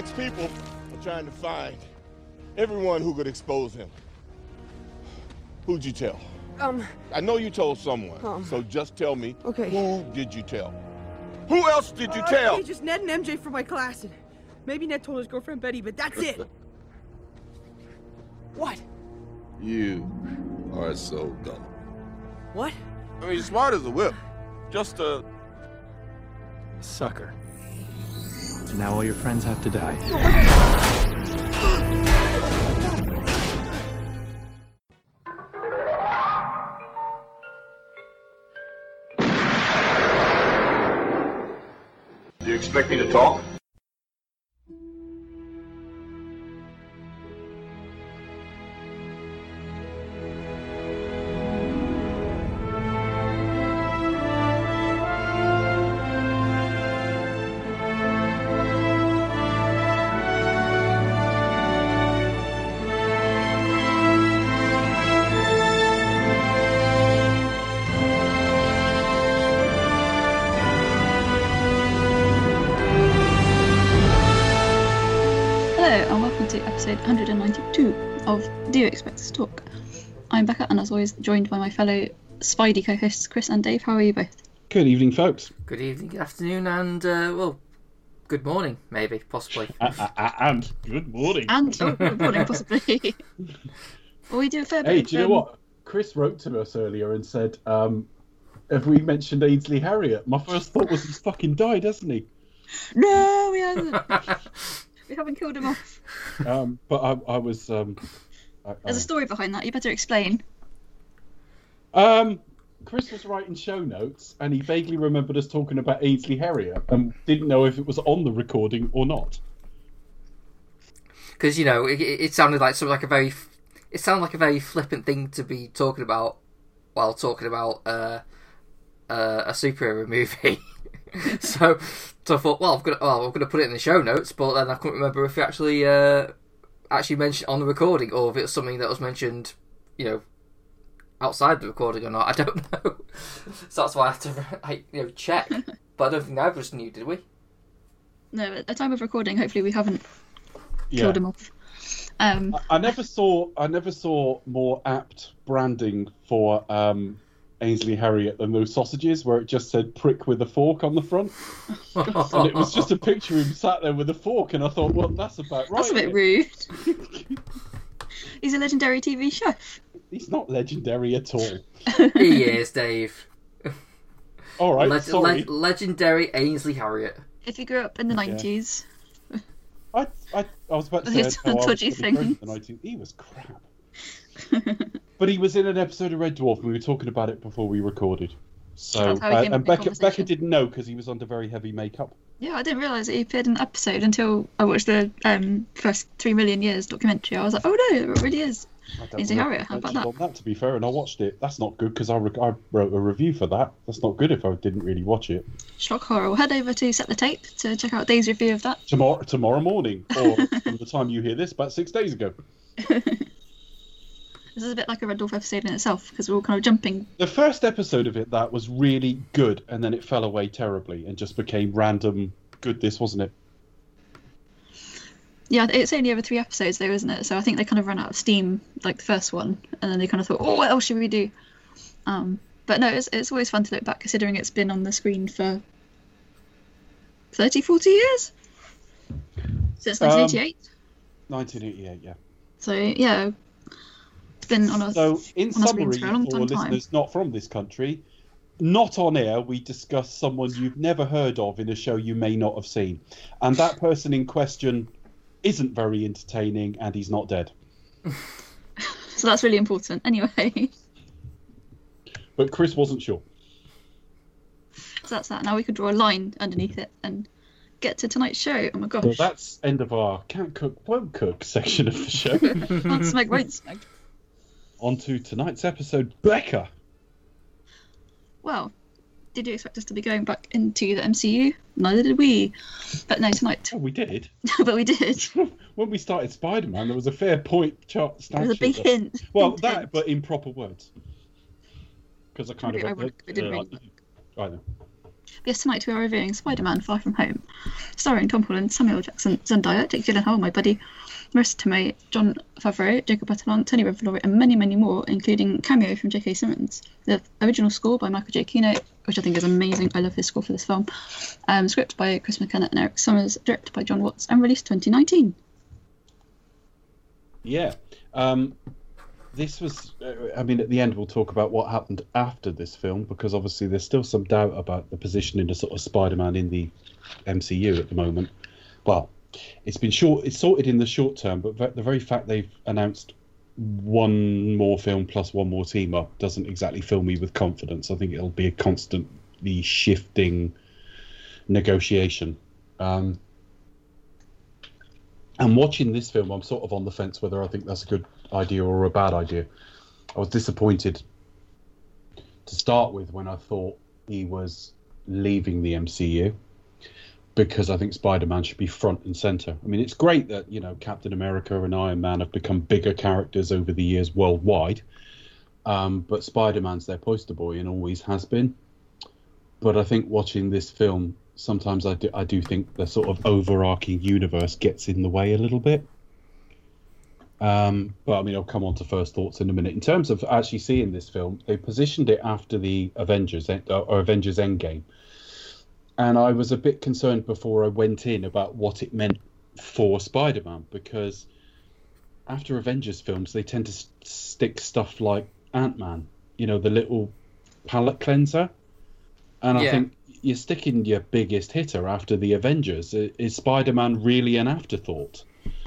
X people are trying to find everyone who could expose him. Who'd you tell? Um, I know you told someone, Um. so just tell me. Okay. Who did you tell? Who else did you uh, tell? hey, just Ned and MJ from my class. And maybe Ned told his girlfriend Betty, but that's it. what? You are so dumb. What? I mean, smart as a whip. Just a. Sucker. Now all your friends have to die. Do you expect me to talk? I'm Becca, and as always, joined by my fellow Spidey co hosts, Chris and Dave. How are you both? Good evening, folks. Good evening, good afternoon, and uh, well, good morning, maybe, possibly. Uh, uh, and good morning. And oh, good morning, possibly. well, we do a fair bit Hey, do you know um, what? Chris wrote to us earlier and said, um, "Have we mentioned Ainsley Harriott?" My first thought was he's fucking died, hasn't he? No, we haven't. we haven't killed him off. Um, but I, I was. Um, I, There's a story behind that. You better explain. um, Chris was writing show notes, and he vaguely remembered us talking about Ainsley Harriott, and didn't know if it was on the recording or not. Because you know, it, it it sounded like something like a very, it sounded like a very flippant thing to be talking about while talking about uh, uh, a superhero movie. so, so I thought, well, I'm gonna, oh, I'm gonna put it in the show notes, but then I couldn't remember if we actually, uh, actually mentioned on the recording or if it was something that was mentioned, you know, outside the recording or not. I don't know. so that's why I have to, I, you know, check. but I don't think either of us knew, did we? No, at the time of recording, hopefully we haven't Yeah. killed him off. Um, I never saw I never saw more apt branding for um, Ainsley Harriott than those sausages where it just said prick with a fork on the front. and it was just a picture of him sat there with a fork and I thought, well that's about right. that's a bit rude. He's a legendary TV chef. He's not legendary at all. he is, Dave. All right, Leg- sorry. le- legendary Ainsley Harriott. If you grew up in the 90s, I, I, I was about to say how I was dodgy things. to the 19 He was crap. But he was in an episode of Red Dwarf and we were talking about it before we recorded. So That's how he uh, and Becca, Becca didn't know because he was under very heavy makeup. Yeah, I didn't realise that he appeared in an episode until I watched the um, first three million years documentary. I was like, oh no, it really is. I don't Ainsley remember Harriott, how about that? That, to be fair, and I watched it. That's not good because I, re- I wrote a review for that. That's not good if I didn't really watch it. Shock horror. We'll head over to Set the Tape to check out Dave's review of that. Tomorrow, tomorrow morning, or from the time you hear this, about six days ago. This is a bit like a Red Dwarf episode in itself because we're all kind of jumping. The first episode of it that was really good, and then it fell away terribly and just became random good. This wasn't it? Yeah, it's only over three episodes though, isn't it? So I think they kind of ran out of steam like the first one, and then they kind of thought, oh, what else should we do? Um, but no, it's, it's always fun to look back considering it's been on the screen for 30, 40 years since Um, 1988. 1988, yeah. So yeah, been on a So, in on the screens summary, for a long for time. time. listeners not from this country, not on air, we discuss someone you've never heard of in a show you may not have seen. And that person in question isn't very entertaining and he's not dead. So that's really important. Anyway, But Chris wasn't sure. so that's that. Now we could draw a line underneath it and get to tonight's show. Oh my gosh. Well, that's end of our can't cook, won't cook section of the show. Can't smoke, won't smoke. On to tonight's episode, Becca. Well, did you expect us to be going back into the MCU? Neither did we. But no, tonight. Oh, we did. but we did. When we started Spider Man, there was a fair point chart It stanchion. was a big hint. Well, Big that, hint. but in proper words. Because I kind Really of. it didn't uh, really I know. Yes, tonight we are reviewing Spider-Man: Far From Home, starring Tom Holland, Samuel Jackson, Zendaya, Jake Gyllenhaal, my buddy, Marisa Tomei, Jon Favreau, Jacob Batalon, Tony Revolori, and many, many more, including cameo from J.K. Simmons. The original score by Michael J. Giacchino, which I think is amazing. I love his score for this film. Um, script by Chris McKenna and Erik Sommers, directed by Jon Watts, and released 2019. Yeah. Um, this was, uh, I mean, at the end, we'll talk about what happened after this film because obviously there's still some doubt about the positioning of sort of Spider Man in the MCU at the moment. Well, it's been short, it's sorted in the short term, but the very fact they've announced one more film plus one more team up doesn't exactly fill me with confidence. I think it'll be a constantly shifting negotiation. Um, and watching this film, I'm sort of on the fence whether I think that's a good idea or a bad idea. I was disappointed to start with when I thought he was leaving the MCU because I think Spider Man should be front and center. I mean, it's great that, you know, Captain America and Iron Man have become bigger characters over the years worldwide, um, but Spider Man's their poster boy and always has been. But I think watching this film, sometimes I do, I do think the sort of overarching universe gets in the way a little bit. Um, but I mean, I'll come on to first thoughts in a minute. In terms of actually seeing this film, they positioned it after the Avengers uh, or Avengers Endgame, and I was a bit concerned before I went in about what it meant for Spider-Man because after Avengers films, they tend to s- stick stuff like Ant-Man, you know, the little palate cleanser, and I Yeah. think you're sticking your biggest hitter after the Avengers. Is Spider-Man really an afterthought?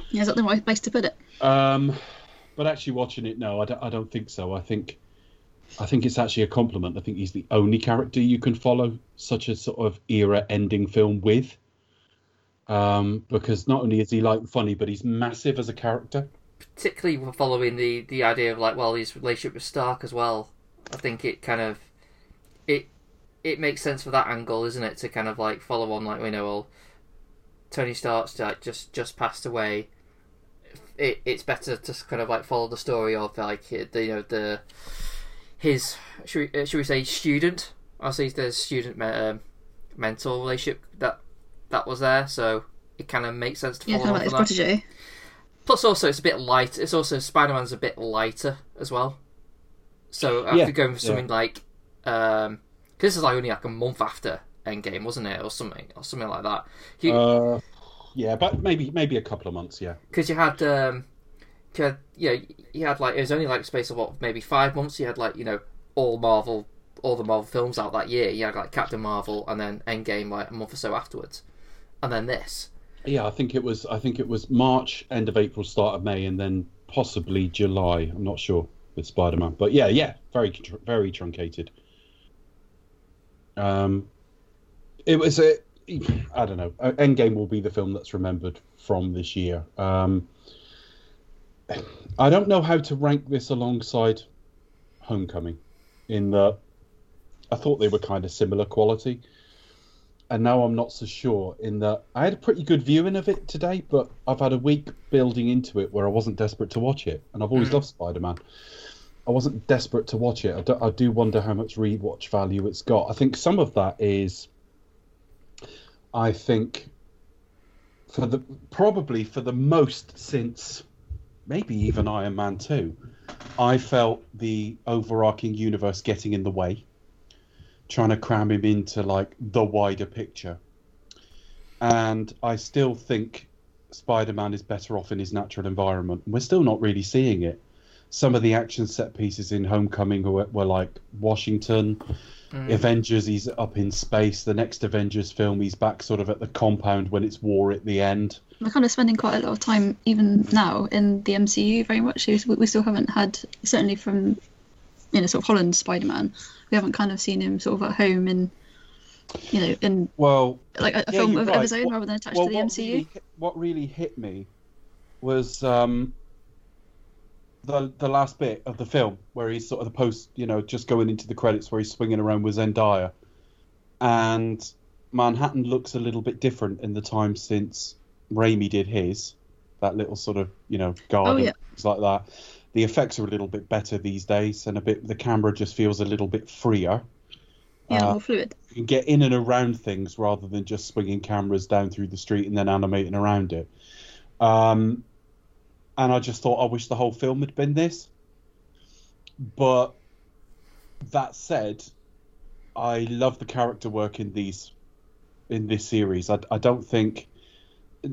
Yeah, is that the right place to put it? Um, but actually, watching it, no, I don't, I don't think so. I think, I think it's actually a compliment. I think he's the only character you can follow such a sort of era-ending film with. Um, because not only is he like funny, but he's massive as a character. particularly following the the idea of like well his relationship with Stark as well. I think it kind of it it makes sense for that angle, isn't it? To kind of like follow on like we know well Tony Stark's like just just passed away. It it's better to kind of like follow the story of like you know the his should we, uh, should we say student? I'll say the student me- um, mentor relationship that that was there, so it kind of makes sense to Yeah, follow kind of on like his protege. Plus, also it's a bit light. It's also Spider Man's a bit lighter as well. So after Yeah, going for something like, um, 'cause this is like only like a month after Endgame, wasn't it, or something, or something like that. You, Uh, yeah, but maybe maybe a couple of months. Yeah. because you had um you know you had like it was only like space of what maybe five months you had like you know all marvel all the marvel films out that year you had like captain marvel and then endgame like a month or so afterwards and then this Yeah, I think it was. I think it was March, end of April, start of May, and then possibly July. I'm not sure with Spider-Man, but yeah, yeah, very very truncated. Um, it was a. I don't know. Uh, Endgame will be the film that's remembered from this year. Um, I don't know how to rank this alongside Homecoming, in that I thought they were kind of similar quality and now I'm not so sure. In that I had a pretty good viewing of it today, but I've had a week building into it where I wasn't desperate to watch it, and I've always mm. loved Spider Man. I wasn't desperate to watch it. I do, I do wonder how much rewatch value it's got. I think some of that is, I think, for the probably for the most since maybe even Iron Man two, I felt the overarching universe getting in the way trying to cram him into like the wider picture. And I still think Spider-Man is better off in his natural environment. We're still not really seeing it. Some of the action set pieces in Homecoming were, were like Washington, Avengers. He's up in space. The next Avengers film, he's back sort of at the compound when it's war at the end. We're kind of spending quite a lot of time, even now, in the MCU. Very much, we, we still haven't had, certainly from, you know, sort of Holland's Spider-Man. We haven't kind of seen him sort of at home in, you know, in Well, like a, a Yeah, film of, right. of his own rather than attached well, to the what MCU. Really, what really hit me was um, the the last bit of the film where he's sort of the post, you know, just going into the credits where he's swinging around with Zendaya, and Manhattan looks a little bit different in the time since Raimi did his, that little sort of you know garden yeah. things like that. The effects are a little bit better these days, and a bit the camera just feels a little bit freer. Yeah, Uh, more fluid. you can get in and around things rather than just swinging cameras down through the street and then animating around it. Um, and I just thought, I wish the whole film had been this. But that said, I love the character work in these in this series. I, I don't think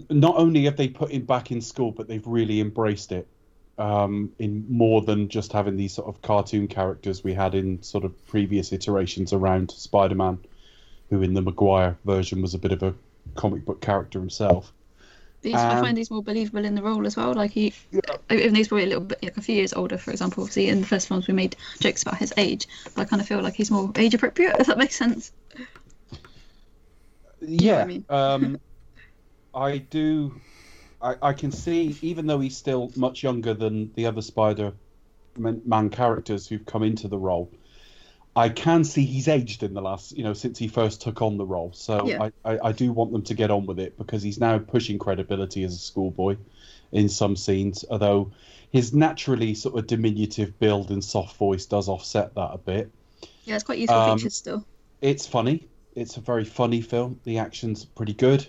not only have they put him back in school, but they've really embraced it um, in more than just having these sort of cartoon characters we had in sort of previous iterations around Spider-Man, who in the Maguire version was a bit of a comic book character himself. But he's, I Um, find he's more believable in the role as well. Like he, even he's probably a little bit, like a few years older, for example. See, in the first films we made jokes about his age, but I kind of feel like he's more age appropriate. If that makes sense. Yeah, I mean? um, I do. I, I can see, even though he's still much younger than the other Spider Man man characters who've come into the role, I can see he's aged in the last, you know, since he first took on the role. So Yeah. I, I, I do want them to get on with it because he's now pushing credibility as a schoolboy in some scenes, although his naturally sort of diminutive build and soft voice does offset that a bit Yeah, it's quite useful Um, features still. it's funny. It's a very funny film. The action's pretty good.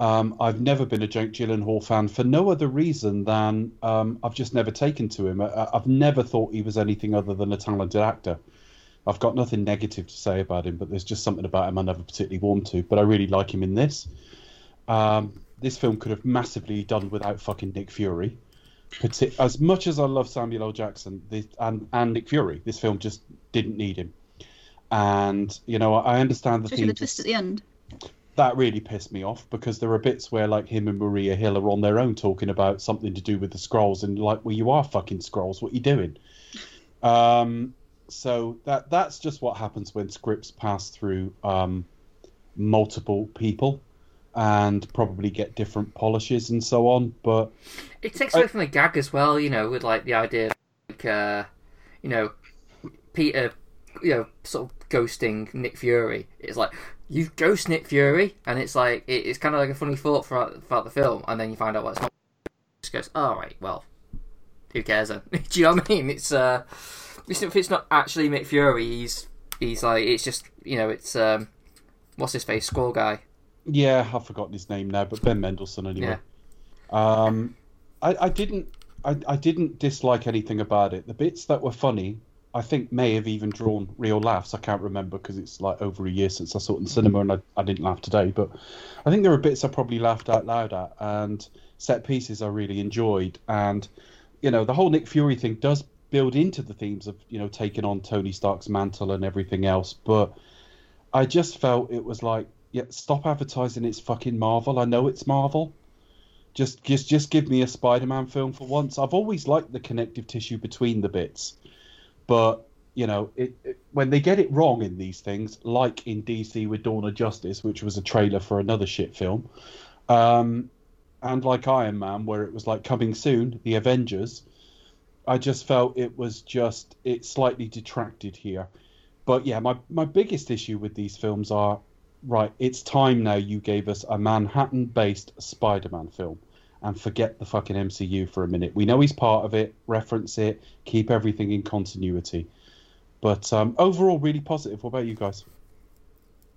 Um, I've never been a Jake Gyllenhaal fan for no other reason than um, I've just never taken to him. I, I've never thought he was anything other than a talented actor. I've got nothing negative to say about him, but there's just something about him I never particularly warmed to. But I really like him in this. Um, this film could have massively done without fucking Nick Fury. As much as I love Samuel L. Jackson this, and, and Nick Fury, this film just didn't need him. And you know, I understand the Especially the twist at the end. that really pissed me off because there are bits where like him and Maria Hill are on their own talking about something to do with the Skrulls and like, well, you are fucking Skrulls. What are you doing? Um, so that that's just what happens when scripts pass through um, multiple people and probably get different polishes and so on. But It takes away from the gag as well, you know, with like the idea, of, like, uh, you know, Peter, you know, sort of ghosting Nick Fury. It's like you ghost Nick Fury, and it's like it, it's kind of like a funny thought throughout, throughout the film, and then you find out what it's not. Just goes, all right, well, who cares then? Do you know what I mean? It's uh, if it's not actually Nick Fury, he's he's like it's just you know it's um, what's his face, Skrull guy. yeah, I've forgotten his name now, but Ben Mendelsohn anyway. Um, I, I didn't I, I didn't dislike anything about it. The bits that were funny, I think, may have even drawn real laughs. I can't remember because it's like over a year since I saw it in the cinema, and I, I didn't laugh today. But I think there were bits I probably laughed out loud at, and set pieces I really enjoyed. And you know, the whole Nick Fury thing does build into the themes of you know taking on Tony Stark's mantle and everything else. But I just felt it was like, yeah, stop advertising it's fucking Marvel. I know it's Marvel. Just, just, just give me a Spider-Man film for once. I've always liked the connective tissue between the bits, but you know, it, it, when they get it wrong in these things, like in DC with Dawn of Justice, which was a trailer for another shit film, um, and like Iron Man, where it was like coming soon, the Avengers. I just felt it was just it slightly detracted here. But yeah, my my biggest issue with these films are right, it's time now you gave us a Manhattan based Spider Man film. And forget the fucking MCU for a minute. We know he's part of it, reference it, keep everything in continuity. But um, overall, really positive. What about you guys?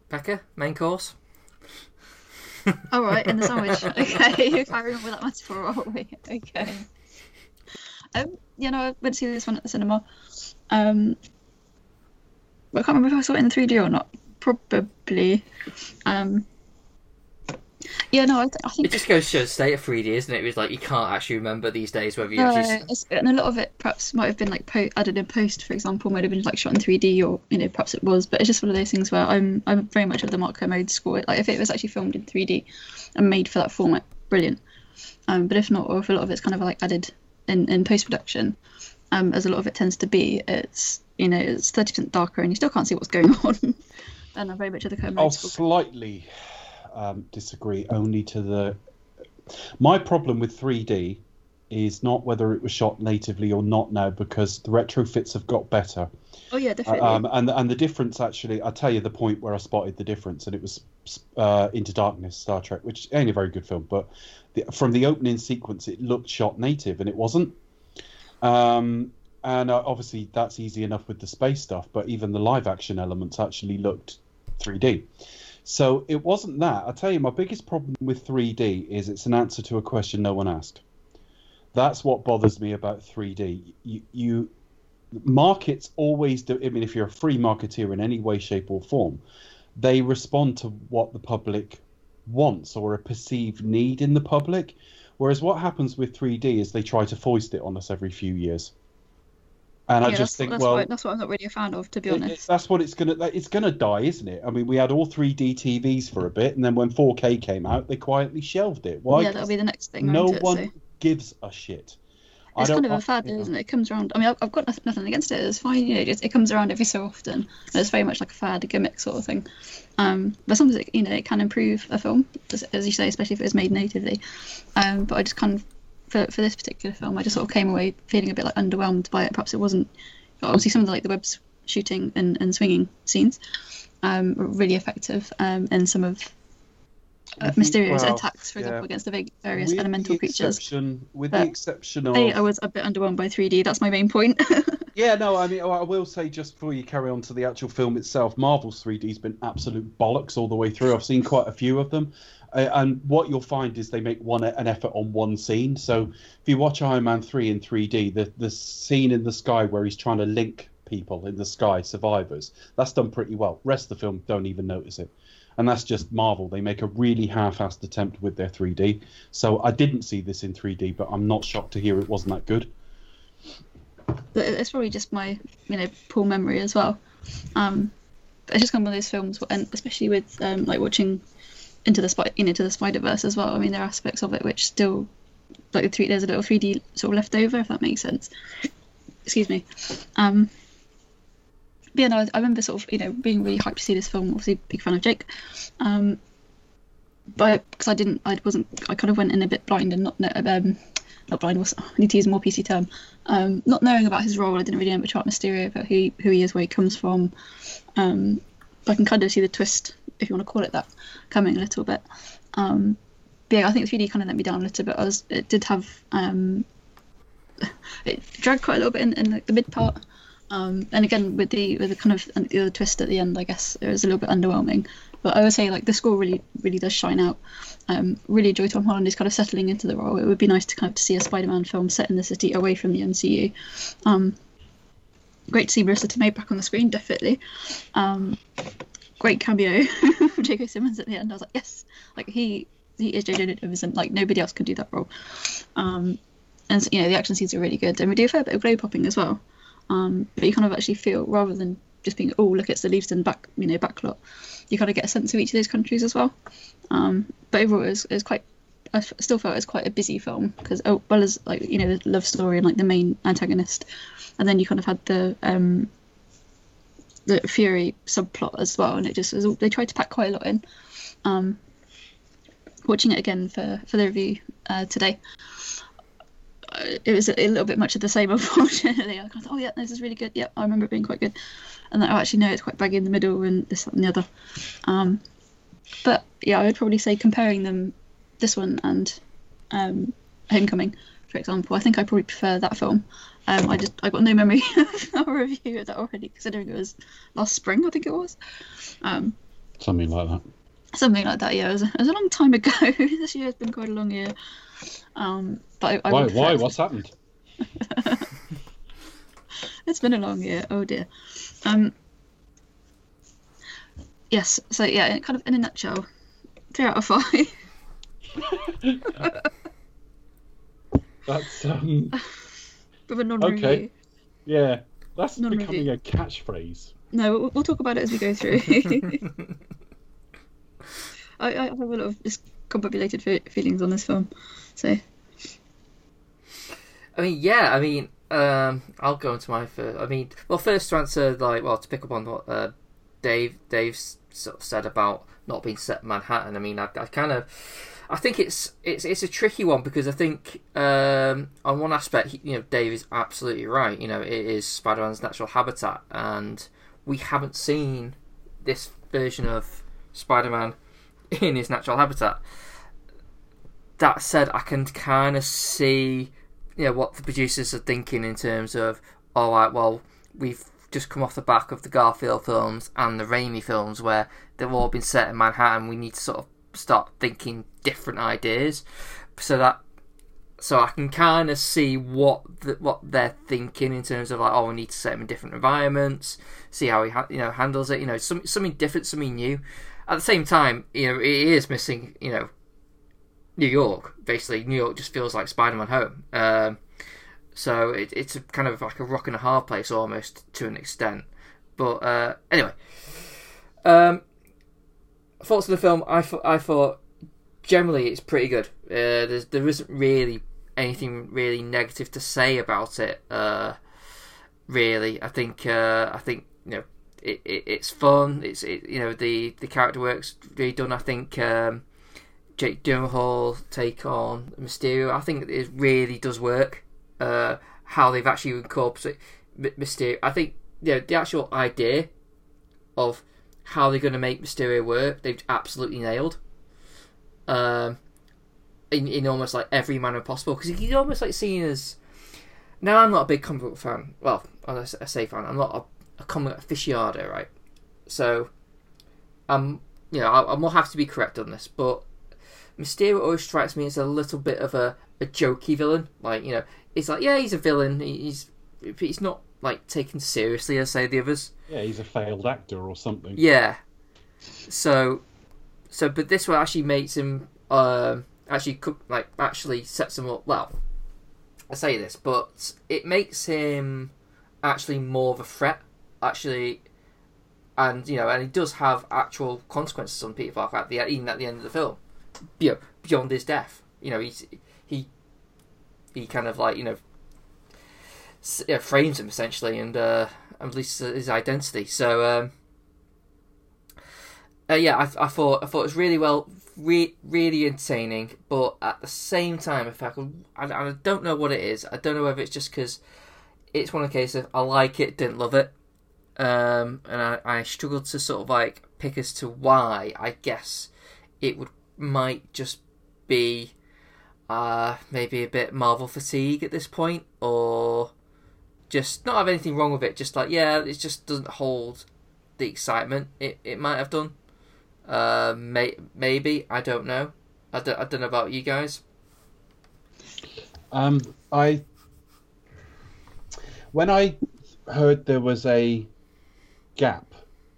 Becca, main course. All right, in the sandwich. Okay, I remember that metaphor. Are we? Okay. Um, you know, I went to see this one at the cinema. Um, I can't remember if I saw it in 3D or not. Probably. Um, yeah, no, I, th- I think It just goes to show the state of 3D, isn't it? It was like you can't actually remember these days whether you No, actually. and a lot of it perhaps might have been like po- added in post, for example, might have been like shot in 3D, or you know, perhaps it was. But it's just one of those things where I'm I'm very much of the Mark Kermode school. Like if it was actually filmed in 3D and made for that format, brilliant. Um, but if not, or if a lot of it's kind of like added in in post production, um, as a lot of it tends to be, it's you know it's 30% darker and you still can't see what's going on. and I'm very much of the Kermode I'll slightly um, disagree, only to the. My problem with 3D is not whether it was shot natively or not now, because the retrofits have got better. Oh yeah, definitely. Um, and and the difference actually, I'll tell you the point where I spotted the difference, and it was uh, Into Darkness, Star Trek, which ain't a very good film, but the, from the opening sequence, it looked shot native, and it wasn't. Um, and uh, obviously that's easy enough with the space stuff. But even the live action elements actually looked 3D. So it wasn't that. I tell you, my biggest problem with 3D is it's an answer to a question no one asked. That's what bothers me about 3D. You, you markets always do. I mean, if you're a free marketeer in any way, shape, or form, they respond to what the public wants or a perceived need in the public. Whereas what happens with 3D is they try to foist it on us every few years. And I just think, that's, well, what, that's what I'm not really a fan of, to be honest. it- that's what it's gonna it's gonna die, isn't it? I mean, we had all 3D TVs for a bit, and then when 4K came out, they quietly shelved it. Why? yeah, that'll be the next thing. no it? one So- gives a shit. It's kind of a fad, isn't it? It comes around. I mean, I've, I've got nothing, against it. It's fine. You know, just, it comes around every so often. And it's very much like a fad, a gimmick sort of thing. Um, but sometimes it, you know, it can improve a film, as, as you say, especially if it was made natively. Um, but I just kind of, for, for this particular film, I just sort of came away feeling a bit like underwhelmed by it. Perhaps it wasn't. Obviously, some of the like the webs shooting and, and swinging scenes um, were really effective, um, and some of uh, Mysterio's well, attacks, for yeah. example, against the various With elemental the creatures. with the exception of, I, I was a bit underwhelmed by 3D. That's my main point. yeah, no, I mean, I will say just before you carry on to the actual film itself, Marvel's 3D's been absolute bollocks all the way through. I've seen quite a few of them, uh, and what you'll find is they make one an effort on one scene. So if you watch Iron Man 3 in 3D, the the scene in the sky where he's trying to link people in the sky, survivors, that's done pretty well. Rest of the film don't even notice it. And that's just Marvel. They make a really half-assed attempt with their 3D. So I didn't see this in 3D, but I'm not shocked to hear it wasn't that good. It's probably just my you know poor memory as well. Um, it's just kind of one of those films, and especially with um, like watching into the Spy- you know, into the Spider Verse as well. I mean, there are aspects of it which still like the three. There's a little 3D sort of left over, if that makes sense. Excuse me. Um, yeah, no, I, I remember sort of you know being really hyped to see this film. Obviously, big fan of Jake. Um, but because I didn't, I wasn't, I kind of went in a bit blind and not um, not blind. Was I need to use a more PC term. Um, not knowing about his role, I didn't really know much about Mysterio, about who who he is, where he comes from. Um, but I can kind of see the twist, if you want to call it that, coming a little bit. Um, but yeah, I think the 3D kind of let me down a little bit. I was, it did have, um, it dragged quite a little bit in, in like, the mid part. Um, and again, with the with the kind of the other twist at the end, I guess it was a little bit underwhelming. But I would say like the score really really does shine out. Um, really enjoy Tom Holland is kind of settling into the role. It would be nice to kind of to see a Spider-Man film set in the city away from the MCU. Um, great to see Marisa Tomei back on the screen, definitely. Um, great cameo from J.K. Simmons at the end. I was like, yes, like he he is J.J. Jameson. Like nobody else could do that role. Um, and you know the action scenes are really good, and we do a fair bit of glow popping as well. Um, but you kind of actually feel rather than just being oh look it's the leaves Leavesden back you know backlot, you kind of get a sense of each of those countries as well. Um, but overall, it was, it quite. I still felt it was quite a busy film because oh well as like you know the love story and like the main antagonist, and then you kind of had the um the Fury subplot as well, and it just was they tried to pack quite a lot in. Um, watching it again for for the review uh, today, it was a, a little bit much of the same, unfortunately. I kind of thought, oh yeah, this is really good. Yeah, I remember it being quite good, and then I actually know it's quite baggy in the middle and this that, and the other. Um, but yeah, I would probably say comparing them, this one and um, Homecoming, for example, I think I probably prefer that film. Um, I just I got no memory of a review of that already, considering it was last spring, I think it was. Um, Something like that. something like that. Yeah, it was, it was a long time ago. this year has been quite a long year. Um, but I, I Why? Why? What's happened? It's been a long year. Oh dear. Um. Yes. So yeah, kind of in a nutshell, three out of five. That's um. with a non-review. Okay. Yeah, that's Non-review. becoming a catchphrase. No, we'll, we'll talk about it as we go through. I, I have a lot of discombobulated fe- feelings on this film. So I mean, yeah, I mean, um, I'll go into my first. I mean, well, first to answer, like, well, to pick up on what uh, Dave Dave sort of said about not being set in Manhattan. I mean, I, I kind of, I think it's it's it's a tricky one because I think um, on one aspect, you know, Dave is absolutely right. You know, it is Spider-Man's natural habitat, and we haven't seen this version of Spider-Man in his natural habitat. That said, I can kind of see you know what the producers are thinking in terms of oh, all right, well, we've just come off the back of the Garfield films and the Raimi films where they've all been set in Manhattan. We need to sort of start thinking different ideas, so that so I can kind of see what the, what they're thinking in terms of like, oh, we need to set him in different environments, see how he ha- you know handles it, you know, some, something different, something new. At the same time, you know, it is missing, you know, New York. Basically, New York just feels like Spider-Man home. Um, so it, it's kind of like a rock and a hard place almost to an extent. But uh, anyway, um, thoughts of the film. I, th- I thought generally it's pretty good. Uh, there's there isn't really anything really negative to say about it. Uh, really, I think uh, I think you know it, it it's fun. It's it, you know the the character work's really done. I think um, Jake Gyllenhaal take on Mysterio. I think it really does work. Uh, how they've actually incorporated Mysterio. I think you know, the actual idea of how they're going to make Mysterio work, they've absolutely nailed. Um, in, in almost like every manner possible because he's almost like seen as. Now I'm not a big comic book fan. Well, I say fan. I'm not a, a comic aficionado, right? So, um, you know, I, I will have to be correct on this, but Mysterio always strikes me as a little bit of a, a jokey villain. Like, you know, it's like, yeah, he's a villain. He's he's not like taken seriously as say the others. Yeah, he's a failed actor or something. Yeah. So, so but this one actually makes him um, actually like actually sets him up. Well, I say this, but it makes him actually more of a threat. Actually, and you know, and he does have actual consequences on Peter Parker at the even at the end of the film. You know, beyond his death. You know, he's he he kind of like you know frames him essentially and uh, and releases his identity. So um, uh, yeah, I, I thought I thought it was really well re- really entertaining, but at the same time, if I could, I, I don't know what it is. I don't know whether it's just because it's one of the cases of I like it, didn't love it, um, and I, I struggled to sort of like pick as to why. I guess it would might just be uh, maybe a bit Marvel fatigue at this point, or just not have anything wrong with it. Just like yeah, it just doesn't hold the excitement it, it might have done. Uh, may, maybe I don't know. I don't, I don't know about you guys. Um, I when I heard there was a gap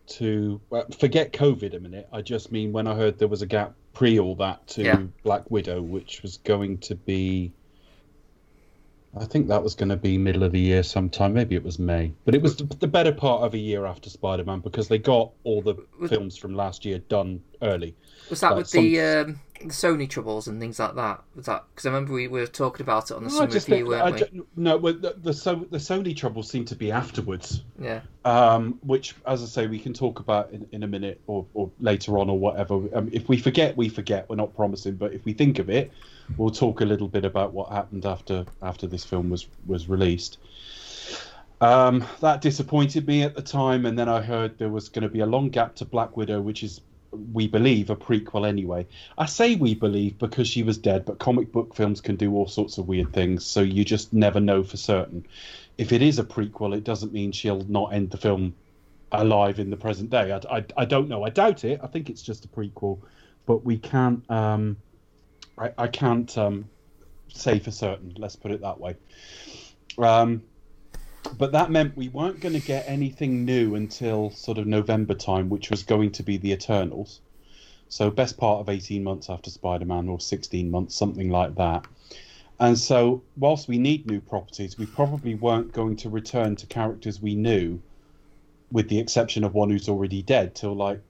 to forget COVID a minute. I just mean when I heard there was a gap pre all that to Yeah. Black Widow, which was going to be. I think that was going to be middle of the year sometime. Maybe it was May, but it was the, the better part of a year after Spider Man because they got all the Was- films from last year done early. Was that Like with the um, the Sony troubles and things like that? Was that because I remember we were talking about it on the No, summer review, weren't we? ju- no, well, the the, so, the Sony troubles seem to be afterwards. Yeah, um, which, as I say, we can talk about in, in a minute or, or later on or whatever. Um, if we forget, we forget. We're not promising, but if we think of it, we'll talk a little bit about what happened after after this film was was released. Um, that disappointed me at the time, and then I heard there was going to be a long gap to Black Widow, which is, we believe, a prequel anyway. I say we believe because she was dead, but comic book films can do all sorts of weird things, so you just never know for certain. If it is a prequel, it doesn't mean she'll not end the film alive in the present day. I, I, I don't know. I doubt it. I think it's just a prequel, but we can't. Um, I, I can't um, say for certain. Let's put it that way. Um, but that meant we weren't going to get anything new until sort of November time, which was going to be the Eternals. So best part of 18 months after Spider-Man, or 16 months, something like that. And so, whilst we need new properties, we probably weren't going to return to characters we knew, with the exception of one who's already dead, till like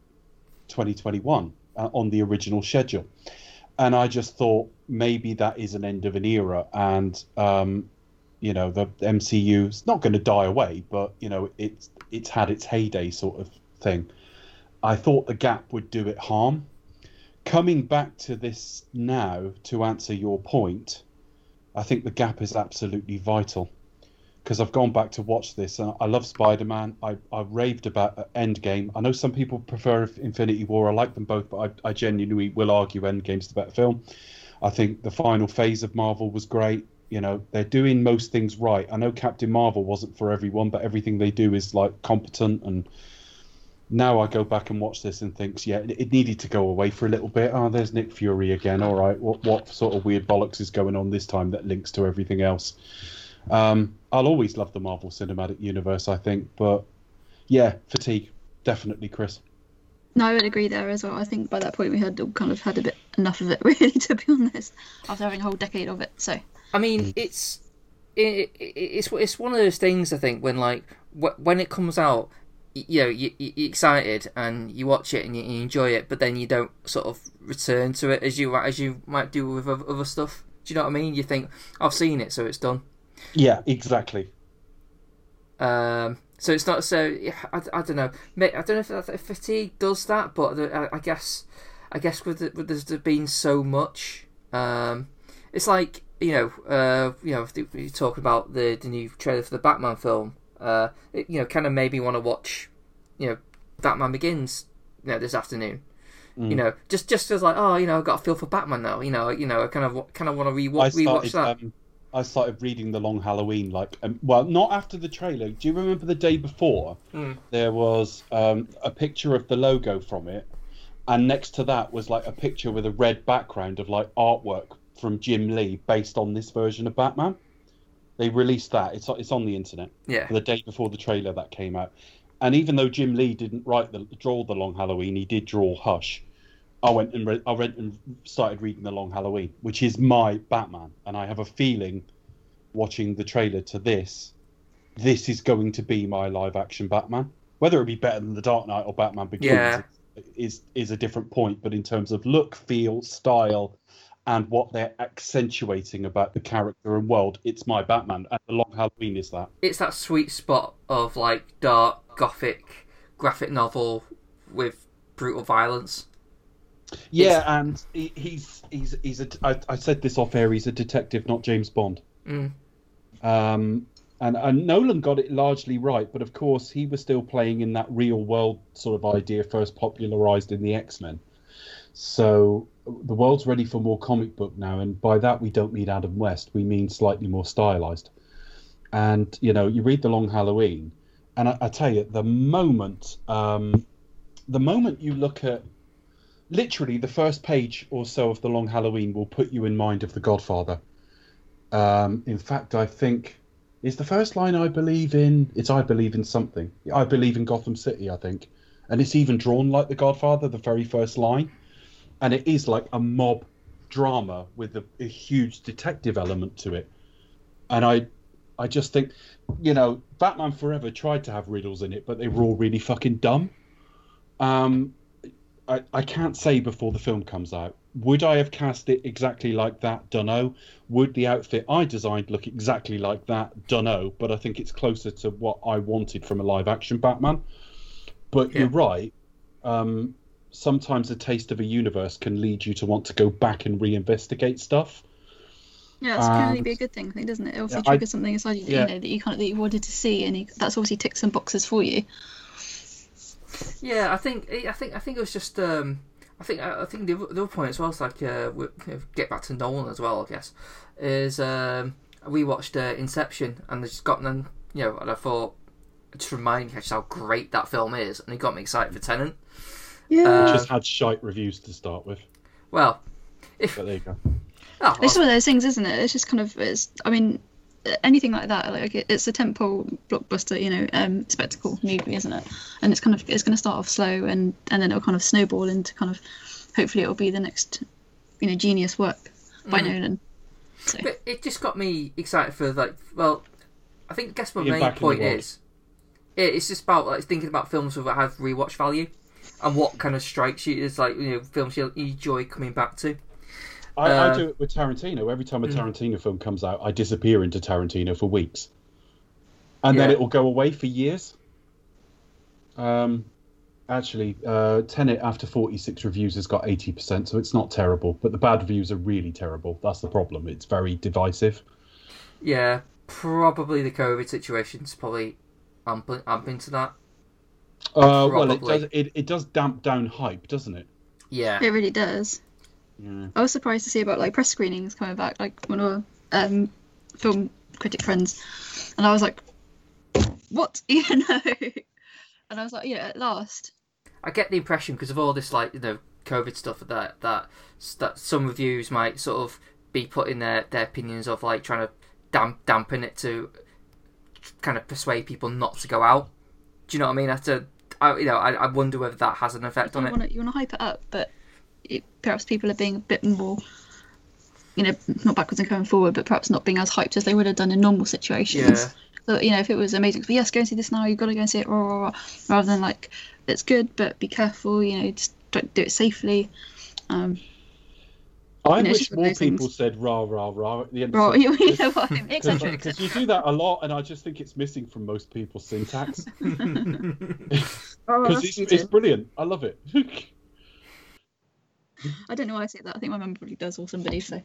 2021 uh, on the original schedule. And I just thought maybe that is an end of an era, and um, you know the MCU is not going to die away, but you know it's it's had its heyday sort of thing. I thought the gap would do it harm. Coming back to this now to answer your point, I think the gap is absolutely vital because I've gone back to watch this and I love Spider Man. I, I raved about Endgame. I know some people prefer Infinity War. I like them both, but I, I genuinely will argue Endgame's the better film. I think the final phase of Marvel was great. You know, they're doing most things right. I know Captain Marvel wasn't for everyone, but everything they do is like competent. And now I go back and watch this and thinks, yeah, it, it needed to go away for a little bit. Oh, there's Nick Fury again. All right, what what sort of weird bollocks is going on this time that links to everything else? Um, I'll always love the Marvel Cinematic Universe, I think, but yeah, fatigue definitely, Chris. No, I would agree there as well. I think by that point we had all kind of had a bit enough of it, really, to be honest, after having a whole decade of it. So I mean, it's it, it, it's it's one of those things. I think when like wh- when it comes out, you know, you, you- you're excited and you watch it and you, you enjoy it, but then you don't sort of return to it as you as you might do with other stuff. Do you know what I mean? You think I've seen it, so it's done. Yeah, exactly. Um, so it's not so. I, I don't know. I don't know if, if fatigue does that, but I, I guess I guess with, the, with there's been so much. Um, it's like you know, uh, you know, if you're talking about the the new trailer for the Batman film. Uh, it, you know, kind of made me want to watch, you know, Batman Begins, you know, this afternoon. You know, just just as like, oh, you know, I've got a feel for Batman now. You know, you know, I kind of kind of want to rewatch rewatch that. Um, I started reading the Long Halloween, like, um, well, not after the trailer. Do you remember the day before? Hmm. There was um, a picture of the logo from it, and next to that was like a picture with a red background of like artwork from Jim Lee based on this version of Batman. They released that. It's it's on the internet. Yeah. The day before the trailer that came out, and even though Jim Lee didn't write the draw the Long Halloween, he did draw Hush. I went and read, I went and started reading the Long Halloween, which is my Batman, and I have a feeling, watching the trailer to this, this is going to be my live action Batman. Whether it be better than the Dark Knight or Batman Begins Yeah. is is a different point, but in terms of look, feel, style, and what they're accentuating about the character and world, it's my Batman, and the Long Halloween is that. it's that sweet spot of like dark gothic graphic novel with brutal violence. Yeah, and he, he's he's he's a. I, I said this off air. He's a detective, not James Bond. Mm. Um, and and Nolan got it largely right, but of course he was still playing in that real world sort of idea first popularized in the X Men. So the world's ready for more comic book now, and by that we don't mean Adam West. We mean slightly more stylized. And you know, you read the Long Halloween, and I, I tell you, the moment, um, the moment you look at literally the first page or so of the Long Halloween will put you in mind of the Godfather. Um, in fact, I think is the first line I believe in. It's I believe in something. I believe in Gotham City. I think, and it's even drawn like the Godfather. The very first line, and it is like a mob drama with a, a huge detective element to it. And I, I just think, you know, Batman Forever tried to have riddles in it, but they were all really fucking dumb. Um, I, I can't say before the film comes out. Would I have cast it exactly like that? Dunno. Would the outfit I designed look exactly like that? Dunno. But I think it's closer to what I wanted from a live action Batman. But you're right. Um, sometimes a taste of a universe can lead you to want to go back and reinvestigate stuff. Yeah, it's can only Um, be a good thing, I think, doesn't it? It also yeah, I- triggers something inside you, that, yeah. you know, that you kind of that you wanted to see, and you, that's obviously ticks some boxes for you. Yeah, I think I think I think it was just um, I think I think the, other- the other point as well is like uh, we, you know, get back to Nolan as well. I guess is um, we watched uh, Inception and they just got them you know and I thought just remind me just how great that film is and it got me excited for Tenet. Yeah. Uh, Just had shite reviews to start with. Well, But there you go. oh, It's one of those things, isn't it? It's just kind of, it's. I mean, anything like that, like it, it's a tentpole blockbuster, you know, um, spectacle movie, isn't it? And it's kind of it's going to start off slow, and and then it'll kind of snowball into kind of, hopefully, it'll be the next, you know, genius work by Mm. Nolan. So But it just got me excited for like well, I think guess my Being main back in the point is it, it's just about like thinking about films that have rewatch value and what kind of strikes you is like you know films you enjoy coming back to. I, Uh, I do it with Tarantino. Every time a Mm. Tarantino film comes out, I disappear into Tarantino for weeks, and then it will go away for years. Um, actually, uh, Tenet after forty six reviews has got eighty percent, so it's not terrible. But the bad reviews are really terrible. That's the problem. It's very divisive. Yeah, probably the COVID situation's probably amping, amping to that. Uh, well, it does. It, it does damp down hype, doesn't it? Yeah, it really does. Yeah. I was surprised to see about like press screenings coming back, like one of were, um, film critic friends, and I was like, "What?" You know. And I was like, "Yeah, at last." I get the impression because of all this like you know COVID stuff that that that some reviews might sort of be putting their their opinions of like trying to damp, dampen it to kind of persuade people not to go out. Do you know what I mean? After I you know I, I wonder whether that has an effect on you it. want to you want to hype it up, but it, perhaps people are being a bit more, you know, not backwards and going forward, but perhaps not being as hyped as they would have done in normal situations. Yeah. So you know, if it was amazing, but yes, go and see this now. You've got to go and see it, rah, rah, rah, rather than like it's good, but be careful. You know, just don't do it safely. Um, I You know, wish just one of more people things. said rah rah rah at the end. rah, of you, know what I mean? Etc. Because you do that a lot, and I just think it's missing from most people's syntax. Oh, it's, it's brilliant. I love it. I don't know why I say that. I think my mum probably does, or somebody. So,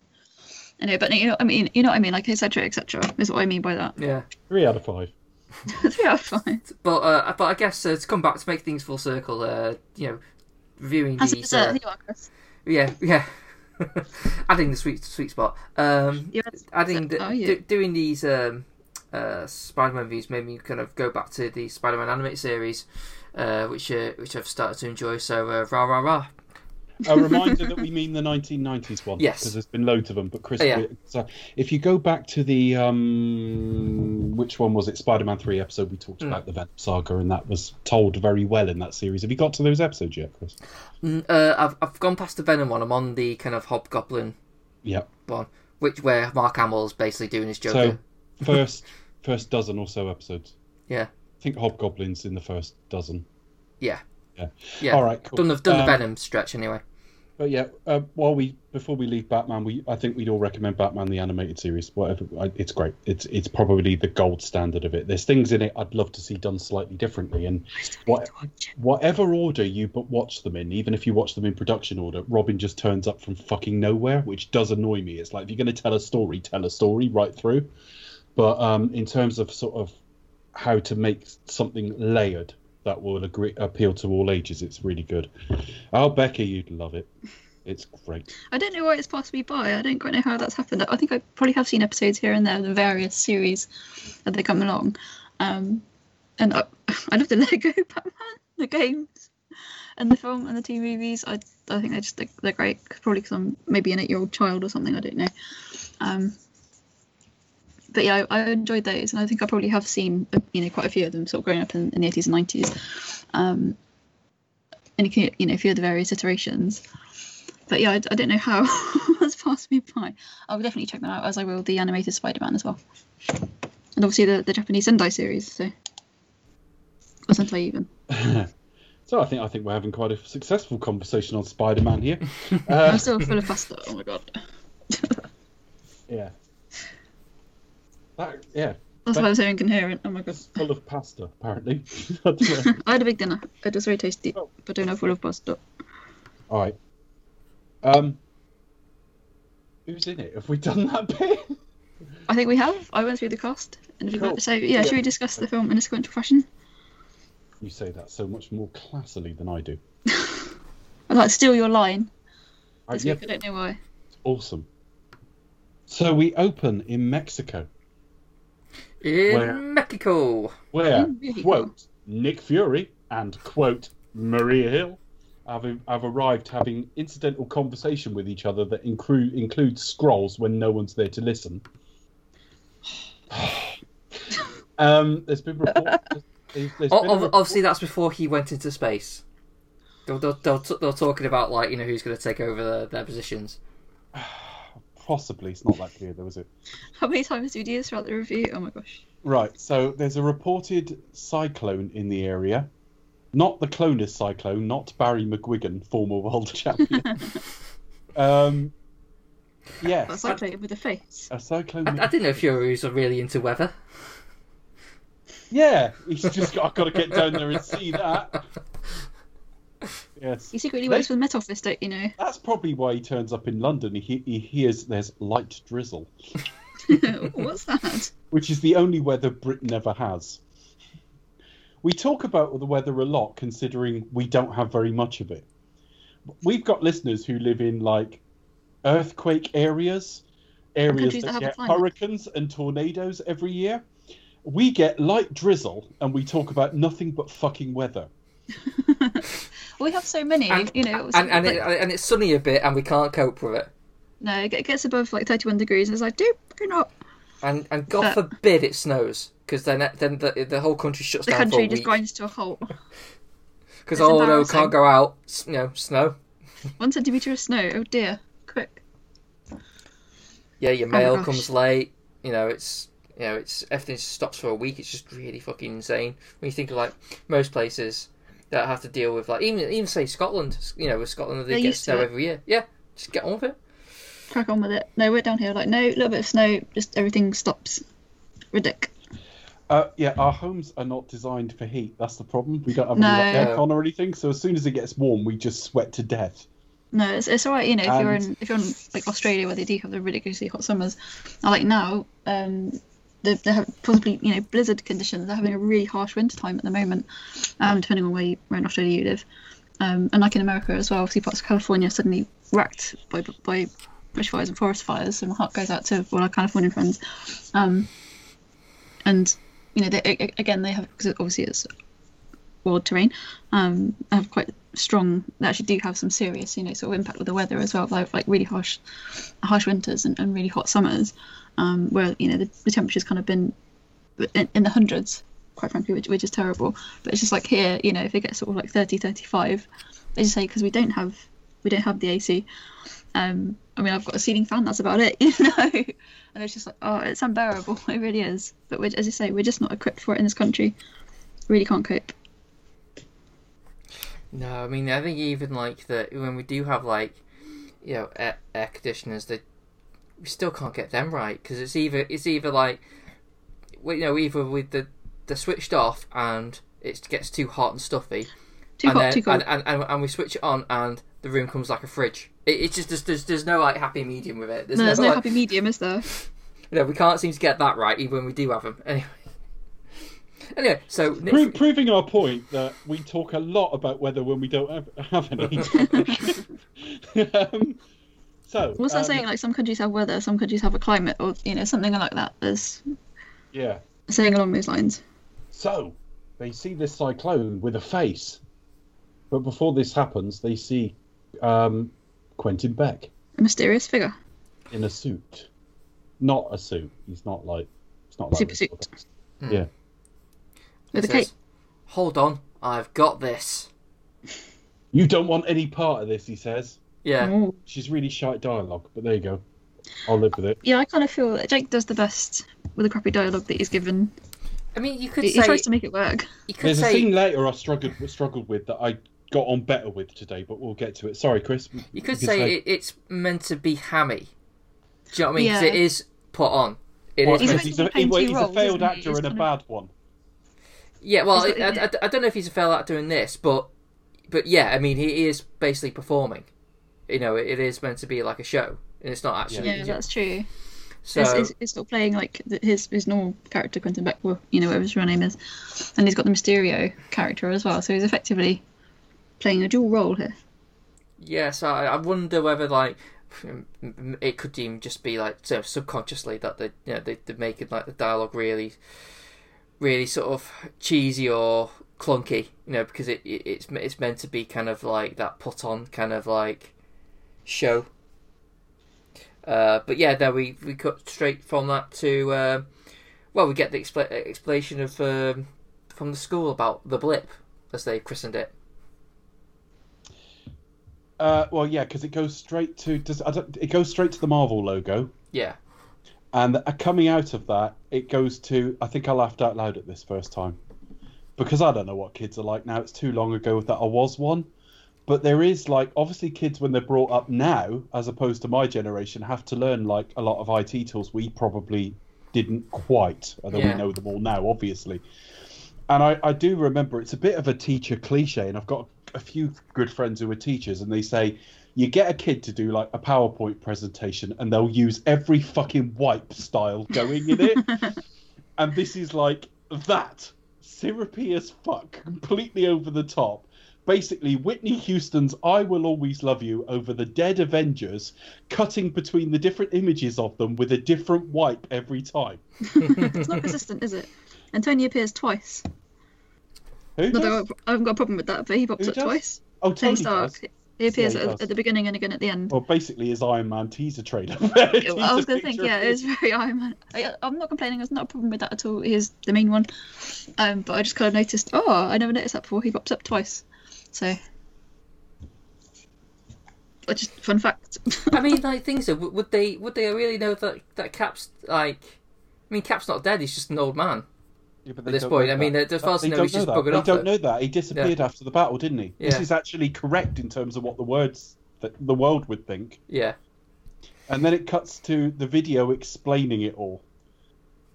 anyway, but you know, I mean, you know what I mean, like etc. etc. is what I mean by that. Yeah. Three out of five. Three out of five. But uh, but I guess uh, to come back to make things full circle, uh, you know, reviewing As these. Uh, you are, Chris. yeah, yeah. adding the sweet sweet spot. Um, You're adding the, Oh, yeah. do, doing these um, uh, Spider-Man reviews made me kind of go back to the Spider-Man animated series, uh, which uh, which I've started to enjoy. So uh, rah rah rah. A reminder that we mean the 1990s one. Yes. Because there's been loads of them. But Chris, Oh, yeah. so if you go back to the um, which one was it? Spider-Man three episode. We talked Hmm. about the Venom saga, and that was told very well in that series. Have you got to those episodes yet, Chris? Mm, Uh, I've I've gone past the Venom one. I'm on the kind of Hobgoblin Yeah. one, which where Mark Hamill's basically doing his Joker. So first first dozen or so episodes. Yeah. I think Hobgoblins in the first dozen. Yeah. Yeah. Yeah. All right. Cool. Done the done the Um, Venom stretch anyway. But yeah, uh, while we before we leave Batman, we I think we'd all recommend Batman the animated series. Whatever, it's great. It's it's probably the gold standard of it. There's things in it I'd love to see done slightly differently, and what, whatever order you but watch them in, even if you watch them in production order, Robin just turns up from fucking nowhere, which does annoy me. It's like if you're going to tell a story, tell a story right through. But um, in terms of sort of how to make something layered that will agree, appeal to all ages, it's really good. Oh, Becky, you'd love it. It's great. I don't know why it's passed me by. I don't quite know how that's happened. I think I probably have seen episodes here and there of the various series as they come along. Um, and I, I love the Lego Batman, the games, and the film and the TV movies. I, I think they're just they're, they're great. Probably because I'm maybe an eight-year-old child or something. I don't know. Um, but yeah, I, I enjoyed those, and I think I probably have seen uh, you know quite a few of them sort of growing up in, in the 80s and 90s. Um, and you you know a few of the various iterations but yeah, I, I don't know how that's passed me by. I'll definitely check that out as I will the animated Spider-Man as well, and obviously the, the Japanese Sendai series. So, or Sentai even. So I think I think we're having quite a successful conversation on Spider-Man here. I'm Uh, still full of pasta. Oh my god, yeah. That, yeah, that's why I was so incoherent. Oh my god, full of pasta apparently. I. I had a big dinner. It was very tasty, Oh. but don't know full of pasta. All right. Um, who's in it? Have we done that bit? I think we have. I went through the cast, and Cool. so yeah, should we discuss the film in a sequential fashion? You say that so much more classily than I do. I'd like to steal your line. Right, yeah. I don't know why. awesome. So we open in Mexico, In Where- Mexico. where In Mexico. quote Nick Fury and quote Maria Hill have, have arrived having incidental conversation with each other that include includes Skrulls when no one's there to listen. um, there's been reports. There's, there's O- been a ob- report- obviously, that's before he went into space. They're, they're, they're, t- they're talking about like you know who's going to take over the, their positions. possibly it's not that clear, though, is it? How many times do you do this throughout the review? Oh my gosh. Right, so there's a reported cyclone in the area. Not the Clones cyclone, not Barry McGuigan, former world champion. um, yes, That's like with a face. a cyclone. I, I didn't know Furies are really into weather. Yeah, he's just got, I've got to get down there and see that. Yes, He secretly works with the Met Office, don't you know? that's probably why he turns up in London. He, he hears there's light drizzle, What's that? which is the only weather Britain ever has. We talk about the weather a lot, considering we don't have very much of it. We've got listeners who live in like earthquake areas, areas that that have get hurricanes and tornadoes every year. We get light drizzle, and we talk about nothing but fucking weather. We have so many, And, you know. and, and, like, it, and it's sunny a bit, and we can't cope with it. no, it gets above like 31 degrees, and it's like, dude, we're not. And and God But- forbid it snows, because then then the, the whole country shuts The down for country just week. grinds to a halt. Because oh no, can't go out. You know, snow. One centimetre of snow, oh dear. Quick. Yeah, your Oh mail gosh. comes late. You know, it's you know, it's everything stops for a week. It's just really fucking insane. When you think of like most places that have to deal with like even even say Scotland. You know, with Scotland they They're get used to snow it. every year. Yeah, just get on with it. Crack on with it. No, we're down here, like, no, little bit of snow, just everything stops. Ridic. Uh, yeah, our homes are not designed for heat. That's the problem. We don't have No. any like, aircon or anything. So as soon as it gets warm, we just sweat to death. No, it's, it's alright, you know, if you're And- in if you're in like Australia where they do have the ridiculously hot summers. I like now, um they, they have possibly, you know, blizzard conditions. They're having a really harsh winter time at the moment, um, depending on where, you, where in Australia you live. Um, and like in America as well, obviously parts of California suddenly wrecked by by bushfires and forest fires. So my heart goes out to all our Californian friends. Um, and you know, they, again, they have because obviously it's wild terrain. Um, have quite strong. They actually do have some serious, you know, sort of impact with the weather as well. Like, like really harsh, harsh winters and, and really hot summers, um, where you know the, the temperature's kind of been in, in the hundreds, quite frankly, which, which is terrible. But it's just like here, you know, if it gets sort of like 30, 35, they just say because we don't have we don't have the AC. Um, I mean, I've got a ceiling fan. That's about it, you know. And it's just like, oh, it's unbearable. It really is. But as you say, we're just not equipped for it in this country. Really can't cope. No, I mean I think even like that when we do have like you know air, air conditioners, that we still can't get them right because it's either it's either like well, you know either with the the switched off and it gets too hot and stuffy, Too and hot, then, too cold. and, and, and, and we switch it on and the room comes like a fridge. It, it's just there's, there's there's no like happy medium with it. There's no, there's no like, happy medium, is there? you know, we can't seem to get that right even when we do have them. Anyway, anyway, so Nick, Pro- proving our point that we talk a lot about weather when we don't have, have any. um, so, What's that um, saying? Like some countries have weather, some countries have a climate, or you know something like that. There's Yeah. saying along those lines. So, they see this cyclone with a face. But before this happens, they see um, Quentin Beck A mysterious figure. in a suit. Not a suit. He's not like. It's not like Super suit. sort of- Yeah. With a says, cape. Hold on, I've got this. You don't want any part of this, he says. Yeah. Oh. She's really shite dialogue, but there you go. I'll live with it. Yeah, I kind of feel that Jake does the best with the crappy dialogue that he's given. I mean, you could He, he tries to make it work. you could There's a scene later I struggled struggled with that I got on better with today, but we'll get to it. Sorry, Chris. You could say it, it's meant to be hammy. Do you know what I mean? 'Cause Yeah. it is put on. It Well, is He's he's, a, he- playing two he's a failed he? actor He's and a kind of- bad one. yeah, well, He's I, I, I don't know if he's a failed at doing this, but but yeah, I mean, he is basically performing. You know, it, it is meant to be like a show, and it's not actually. Yeah, that's true. so It's, it's, it's not playing like th- his his normal character, Quentin Beck, well, you know, whatever his real name is, and he's got the Mysterio character as well. So he's effectively playing a dual role here. yeah, so I, I wonder whether like it could even just be like so subconsciously that they you know they they're making like the dialogue really really sort of cheesy or clunky, you know, because it, it it's it's meant to be kind of like that put on kind of like show. Uh, but yeah, then we we cut straight from that to um well, we get the expla- explanation of um, from the school about the blip, as they christened it. Uh, well, yeah, because it goes straight to does I don't, it goes straight to the Marvel logo, Yeah, and uh, coming out of that, it goes to I think I laughed out loud at this first time because I don't know what kids are like now. It's too long ago that I was one. But there is like obviously kids when they're brought up now, as opposed to my generation, have to learn like a lot of IT tools we probably didn't quite, although Yeah. we know them all now, obviously. And I, I do remember it's a bit of a teacher cliche, and I've got a few good friends who are teachers, and they say you get a kid to do like a PowerPoint presentation, and they'll use every fucking wipe style going in it, and this is like that syrupy as fuck, completely over the top. Basically Whitney Houston's "I Will Always Love You" over the dead Avengers, cutting between the different images of them with a different wipe every time. It's not consistent, is it? And Tony appears twice. Who Not does? I haven't got a problem with that, but he pops Who up does? twice. Oh, Tony Tony Stark. does. He appears Yeah, he at, at the beginning and again at the end. Well, basically, his Iron Man teaser trailer. I was going to think, yeah, it's very Iron Man. I, I'm not complaining. There's not a problem with that at all. He is the main one. Um, but I just kind of noticed. Oh, I never noticed that before. He pops up twice. So, I just fun fact. I mean, like things. So, would would they would they really know that that Cap's like? I mean, Cap's not dead. He's just an old man. Yeah, but at this point. I mean, that. as far as I They know, don't he's just that. buggered They don't know that. He disappeared after the battle, didn't he? This is actually correct in terms of what the words that the world would think. Yeah. And then it cuts to the video explaining it all.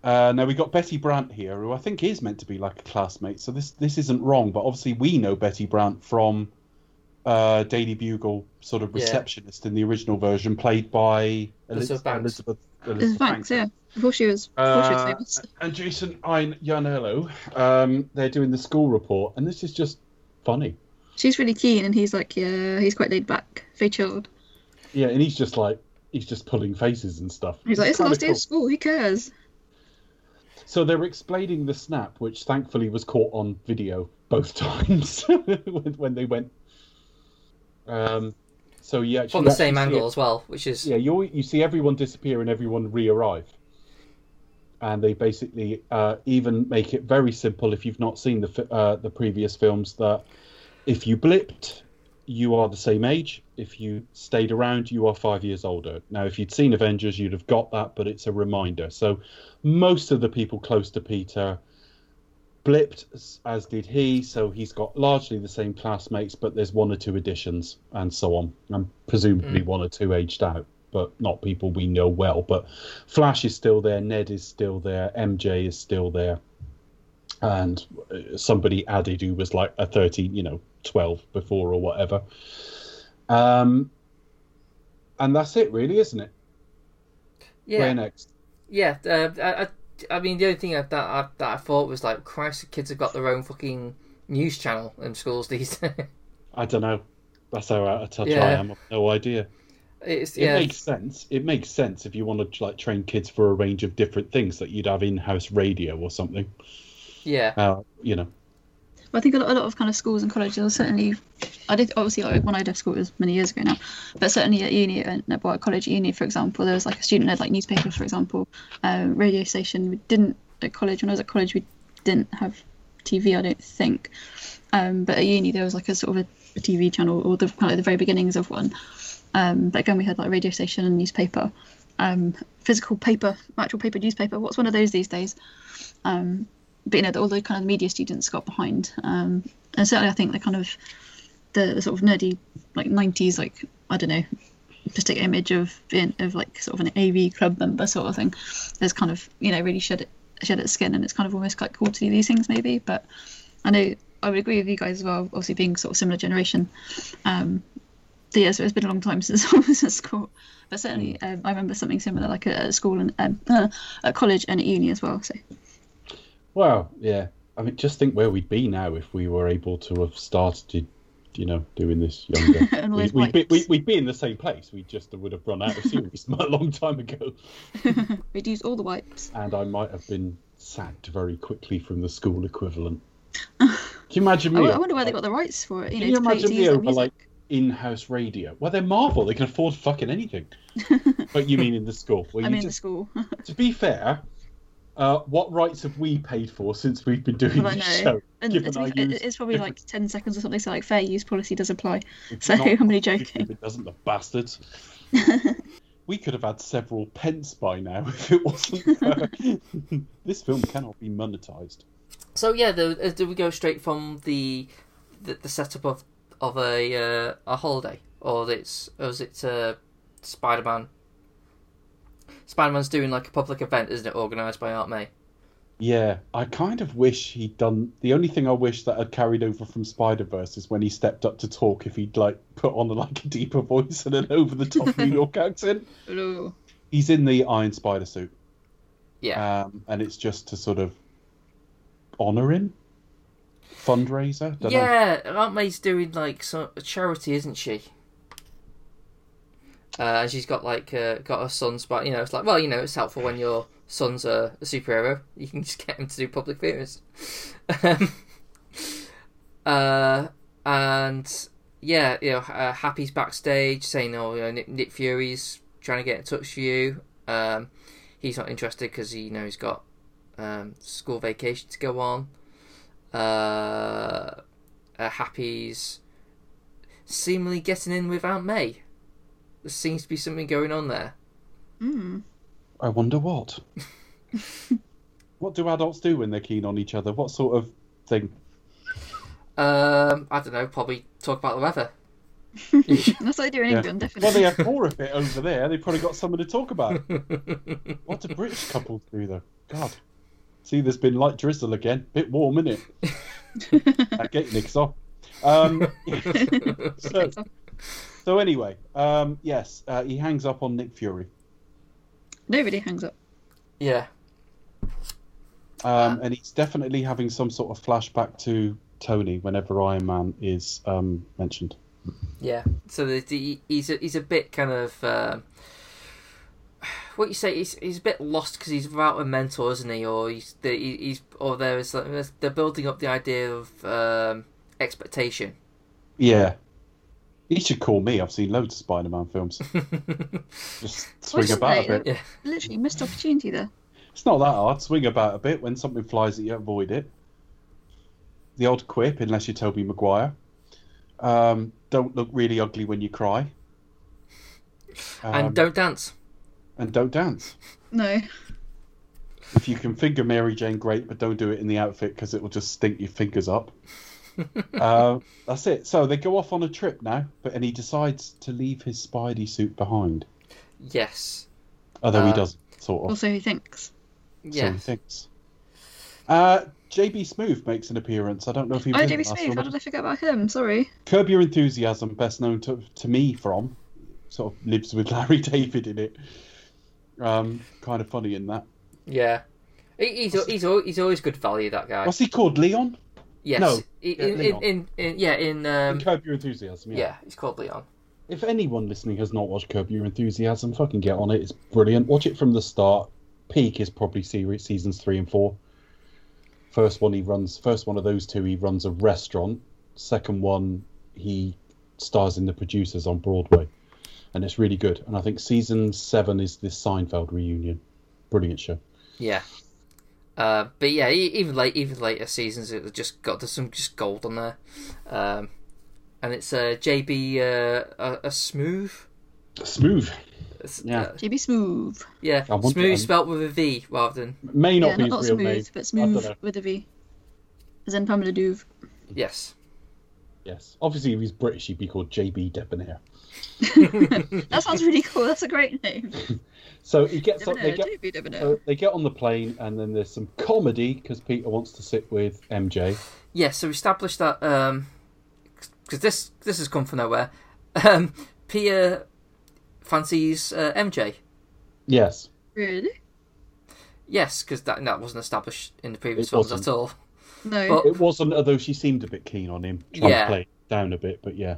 Uh, now we got Betty Brant here, who I think is meant to be like a classmate. So this this isn't wrong, but obviously we know Betty Brant from uh, Daily Bugle, sort of Yeah. receptionist in the original version, played by Elizabeth Banks. Elizabeth, There's Banks, yeah. Before she was, before she was Uh, famous. and Jason Ionello, um, they're doing the school report, and this is just funny. She's really keen, and he's like, yeah, he's quite laid back, very chilled. Yeah, and he's just like he's just pulling faces and stuff. He's like, it's the kinda last day cool. of school. Who cares? So they're explaining the snap, which thankfully was caught on video both times when, they went. Um, so yeah, From the same angle as well, which is Yeah, you you see everyone disappear and everyone re-arrive, and they basically uh, even make it very simple. If you've not seen the uh, the previous films, that if you blipped, you are the same age. If you stayed around, you are five years older. Now, if you'd seen Avengers, you'd have got that, but it's a reminder. So, most of the people close to Peter blipped, as- as did he. So he's got largely the same classmates, but there's one or two additions and so on, and presumably hmm. one or two aged out, but not people we know well. But Flash is still there, Ned is still there, MJ is still there, and uh, somebody added who was like a 13, you know, 12 before or whatever. Um, and that's it, really, isn't it? yeah. Where next? Yeah, uh, I, I, I mean, the only thing that I, that I thought was like, Christ, the kids have got their own fucking news channel in schools these days. I don't know. That's how out of touch I am. I've no idea. it's It yeah, makes sense. It makes sense if you want to like train kids for a range of different things that you'd have in-house radio or something. Yeah, Uh, you know. But I think a lot, a lot of kind of schools and colleges are certainly. I did obviously like when I left school it was many years ago now, but certainly at uni and well, at college uni for example, there was like a student led like newspaper for example, um, radio station. We didn't at college when I was at college we didn't have TV I don't think, um, but at uni there was like a sort of a, a TV channel or the kind of the very beginnings of one. Um, but again we had like radio station and newspaper, um, physical paper, actual paper newspaper. What's one of those these days? But you know, all the kind of media students got behind. Um, and certainly, I think the kind of the, the sort of nerdy like '90s, like I don't know, artistic image of being of like sort of an AV club member sort of thing, has kind of you know really shed it shed its skin, and it's kind of almost quite cool to do these things maybe. But I know I would agree with you guys as well. Obviously, being sort of similar generation. Um, yeah, so it's been a long time since I was at school, but certainly um, I remember something similar like at, at school and um, uh, at college and at uni as well. So Well, yeah. I mean, just think where we'd be now if we were able to have started, you know, doing this younger. And we, we'd, be, we, we'd be in the same place. We just would have run out of series a long time ago, we'd use all the wipes. and I might have been sacked very quickly from the school equivalent. Can you imagine I, me? I wonder where they got the rights for it. You Can know, you imagine me over like in-house radio? Well, they're Marvel; they can afford fucking anything. but you mean in the school? Well, I mean, the school. to be fair, uh, what rights have we paid for since we've been doing Well, this show? And given our use it's probably different- like 10 seconds or something, so like fair use policy does apply. It's So not I'm only joking. It doesn't, the bastards. we could have had several pence by now if it wasn't. For... this film cannot be monetized. So yeah, the, uh, do we go straight from the the, the setup of of a uh, a holiday, or it's or is it uh, Spider Man? Spider Man's doing like a public event, isn't it? Organised by Aunt May. Yeah, I kind of wish he'd done. The only thing I wish that had carried over from Spider Verse is when he stepped up to talk. If he'd like put on like a deeper voice and an over the top New York accent. Ooh. He's in the Iron Spider suit, Yeah, um, and it's just to sort of honor him. fundraiser. Don't know. yeah, Aunt May's doing like some a charity, isn't she? Uh, and she's got like uh, got her sons, but you know it's like well, you know it's helpful when your son's a, a superhero. You can just get him to do public appearances. um, uh, and yeah, you know, uh, Happy's backstage saying, "Oh, you know, Nick, Nick Fury's trying to get in touch with you." Um, he's not interested because he you know he's got um, school vacation to go on. Uh, uh, Happy's seemingly getting in with Aunt May. There seems to be something going on there. Mm. I wonder what. what do adults do when they're keen on each other? What sort of thing? Um, I don't know. Probably talk about the weather. That's what they do in Yeah. England, Well, they have more of it over there. They've probably got someone to talk about. what do British couples do, though? God. See, there's been light drizzle again. Bit warm, isn't it? that gate nicks off. Um, so, so anyway, um, yes, uh, he hangs up on Nick Fury, Nobody hangs up. yeah, um, and he's definitely having some sort of flashback to Tony whenever Iron Man is um, mentioned. yeah. So the, the, he's a, he's a bit kind of um, what you say. He's he's a bit lost because he's without a mentor, isn't he? Or he's the, he- he's or there is there's- they're building up the idea of um, expectation. Yeah. He should call me. I've seen loads of Spider-Man films. Just swing What's about a bit. Yeah. Literally missed opportunity there. It's not that hard. Swing about a bit. When something flies at you, avoid it. The odd quip, unless you're Tobey Maguire. Um, don't look really ugly when you cry. Um, and don't dance. and don't dance. No. If you can finger Mary Jane, great, but don't do it in the outfit because it will just stink your fingers up. uh, that's it. So they go off on a trip now, but and he decides to leave his Spidey suit behind, Yes. although he Uh, doesn't. Sort of. Also, he thinks. So Yeah. he thinks. Uh, JB Smoove makes an appearance. I don't know if he Oh, was in JB Smoove. How did I forget about him? Sorry. Curb Your Enthusiasm, best known to, to me from, sort of lives with Larry David in it. Um, kind of funny in that. Yeah. He- He's he's al- he's always good value. That guy. What's he called? Leon? Yes. No, In, yeah, in, in, in, yeah in um, In Curb Your Enthusiasm, yeah. yeah he's called Leon. If anyone listening has not watched Curb Your Enthusiasm, fucking get on it. It's brilliant. Watch it from the start. Peak is probably series, seasons three and four. First one he runs, first one of those two he runs a restaurant. Second one he stars in The Producers on Broadway, and it's really good. And I think season seven is this Seinfeld reunion. Brilliant show. Yeah. Uh, but yeah, e- even late, even later seasons, it just got there's some just gold on there, um, and it's uh, JB uh, a, a smooth, Smooth Yeah. uh, JB Smoove. yeah, smooth spelt with a V rather than may not yeah, be not, not real smooth, name. but smooth with a V. As in Pamela Douve. yes. Yes, obviously if he's British, he'd be called JB Debonair. That sounds really cool. That's a great name. So he gets up. They get So they get on the plane, and then there's some comedy because Peter wants to sit with MJ. Yeah, so we established that because this this has come from nowhere. Um, Pia fancies uh, MJ. Yes, Really? Yes, because that that wasn't established in the previous It films wasn't. at all. No. But- it wasn't. Although she seemed a bit keen on him, trying Yeah. to play down a bit. But yeah,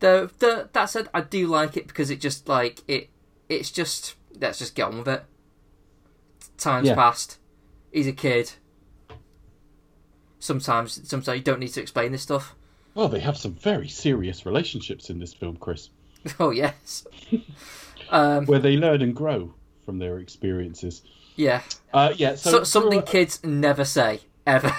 The, the that said, I do like it because it just like it. It's just let's just get on with it. Time's Yeah. passed. He's a kid. Sometimes, sometimes you don't need to explain this stuff. well, they have some very serious relationships in this film, Chris, Oh yes. um, where they learn and grow from their experiences. yeah. Uh, yeah, so, So, something for- kids never say ever.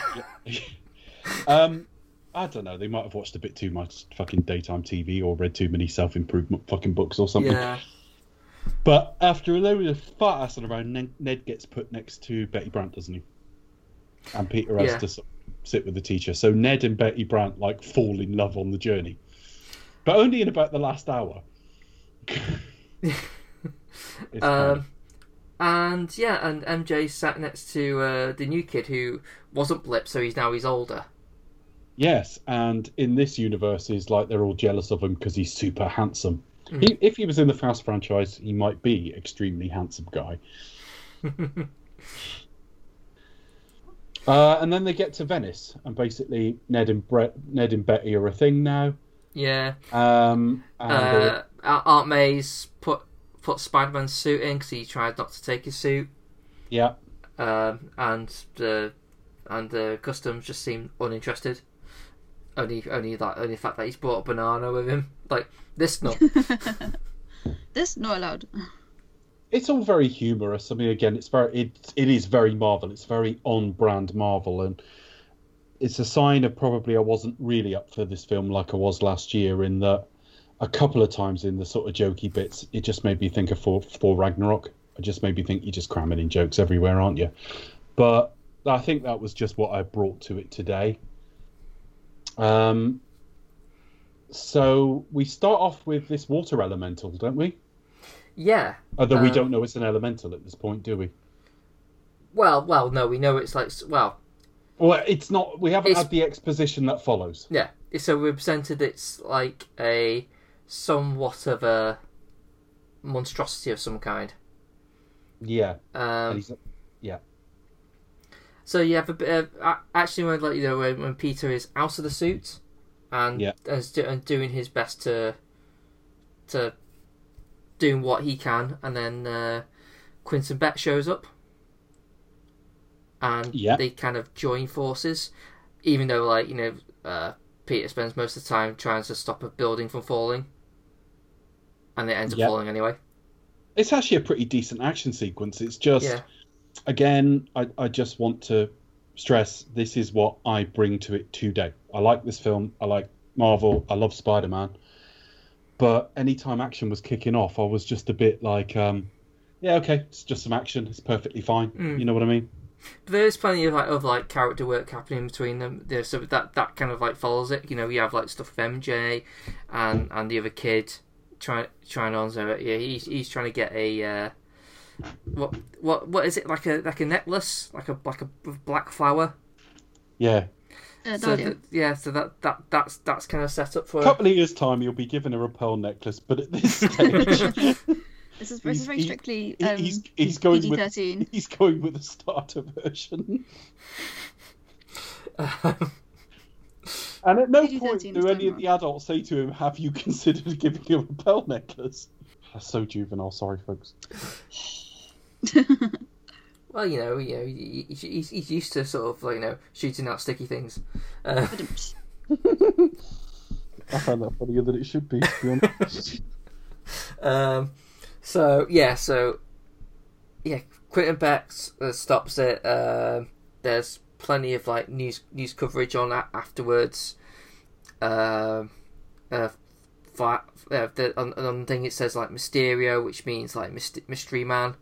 um, I don't know. They might have watched a bit too much fucking daytime TV or read too many self improvement fucking books or something. yeah. But after a load of fat assing around, Ned, Ned gets put next to Betty Brant, doesn't he? And Peter has Yeah. to sit with the teacher. So Ned and Betty Brant like fall in love on the journey, but only in about the last hour. it's kind of- Um, and yeah, and MJ sat next to uh, the new kid who wasn't Blip, so he's now he's older. yes, and in this universe, is like they're all jealous of him because he's super handsome. He, if he was in the Fast franchise, he might be extremely handsome guy. Uh, and then they get to Venice, and basically Ned and Brett, Ned and Betty are a thing now. Yeah. Um, and Uh, Aunt May's put put Spider Man's suit in because he tried not to take his suit, yeah, um, and the and the customs just seem uninterested. Only only that only the fact that he's brought a banana with him. Like this not This not allowed. it's all very humorous. I mean, again, it's very it it is very Marvel. It's very on brand Marvel, and it's a sign of probably I wasn't really up for this film like I was last year. In that, a couple of times in the sort of jokey bits, it just made me think of Thor, Thor Ragnarok. It just made me think you're just cramming in jokes everywhere, aren't you? But I think that was just what I brought to it today. Um. So we start off with this water elemental, don't we? yeah. Although we Um, don't know it's an elemental at this point, do we? Well, well, no, we know it's like well, Well, it's not. We haven't had the exposition that follows. yeah. So we presented it's like a somewhat of a monstrosity of some kind. Yeah. Um, yeah. So you have a bit of actually when like you know when, when Peter is out of the suit and Yeah. is do, and doing his best to to doing what he can, and then uh, Quentin Beck shows up, and Yeah. they kind of join forces, even though like you know uh, Peter spends most of the time trying to stop a building from falling, and it ends up Yeah. falling anyway. It's actually a pretty decent action sequence. It's just. Again, I, I just want to stress this is what I bring to it today. I like this film. I like Marvel. I love Spider Man. But anytime action was kicking off, I was just a bit like, um, yeah, okay, it's just some action. It's perfectly fine. Mm. You know what I mean? But there is plenty of like of like character work happening between them. There, so that that kind of like follows it. You know, you have like stuff with MJ and and the other kid trying trying on. So yeah, he's he's trying to get a uh, what what what is it like a like a necklace like a like a black flower. Yeah. Uh, So Dahlia. that, yeah, so that that that's that's kind of set up for. A couple of years' time, you'll be given a repel necklace, but at this stage. This is, this is very strictly He- um, he's he's going with PG-13. he's going with the starter version. And at no PG-13 point do any of the adults say to him, "Have you considered giving him a pearl necklace?" That's so juvenile. Sorry, folks. Well, you know, you know, he, he- he's he's used to sort of like you know shooting out sticky things. Uh, I found that funnier than it should be. To be honest. Um, so yeah, so yeah, Quentin Beck uh, stops it. Um, there's plenty of like news news coverage on that afterwards. Um, uh, fi- uh, the, on, on the thing it says like Mysterio, which means like myst- mystery man,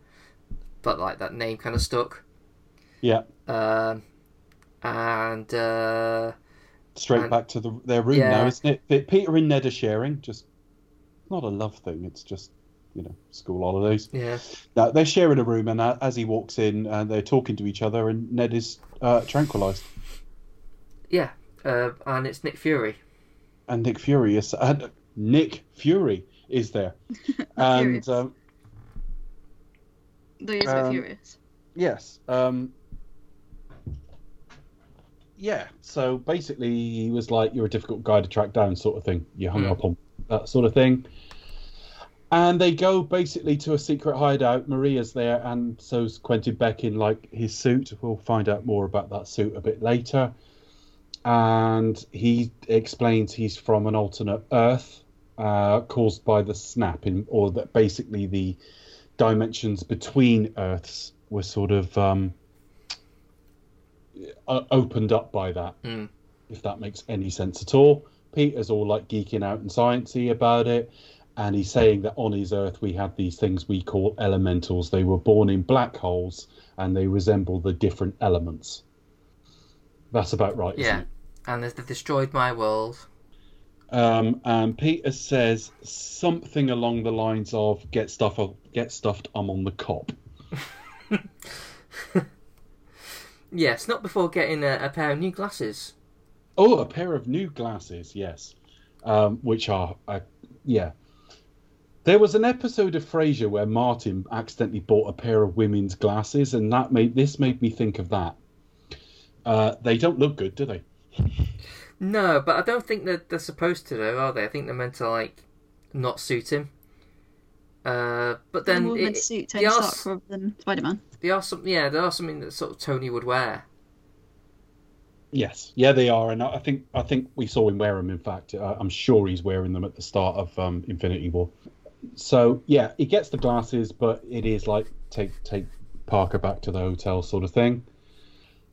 but like that name kind of stuck. yeah, Um, and uh, straight And- back to the, their room Yeah. now, isn't it? Peter and Ned are sharing. Just not a love thing. It's just you know school holidays. yeah, Now, they're sharing a room, and uh, as he walks in, uh, they're talking to each other, and Ned is uh, tranquilized. yeah, uh, and it's Nick Fury. and Nick Fury is and Nick Fury is there, and um, A bit Um, furious. yes, um, yeah. So basically, he was like, "You're a difficult guy to track down," sort of thing. You hung Hmm. up on that sort of thing. And they go basically to a secret hideout. Maria's there, and so's Quentin Beck in like his suit. We'll find out more about that suit a bit later. And he explains he's from an alternate Earth uh, caused by the snap, in, or that basically the dimensions between Earths were sort of um, opened up by that. Mm. If that makes any sense at all. Peter's all like geeking out and sciencey about it, and he's saying that on his Earth we had these things we call elementals. They were born in black holes, and they resemble the different elements. That's about right. Yeah, and they've destroyed my world. Um, and Peter says something along the lines of "Get stuff, get stuffed. I'm on the cop." Yes, not before getting a, a pair of new glasses. Oh, a pair of new glasses, yes, um, which are, uh, yeah. There was an episode of Frasier where Martin accidentally bought a pair of women's glasses, and that made this made me think of that. Uh, they don't look good, do they? No, but I don't think that they're supposed to, though, are they? I think they're meant to like not suit him. Uh, but then more it, suit Tony they are, Stark rather than Spider Man. they are some, yeah, they are something that sort of Tony would wear. Yes, yeah, they are, and I I think I think we saw him wear them. In fact, uh, I'm sure he's wearing them at the start of um, Infinity War. So yeah, he gets the glasses, but it is like take take Parker back to the hotel sort of thing.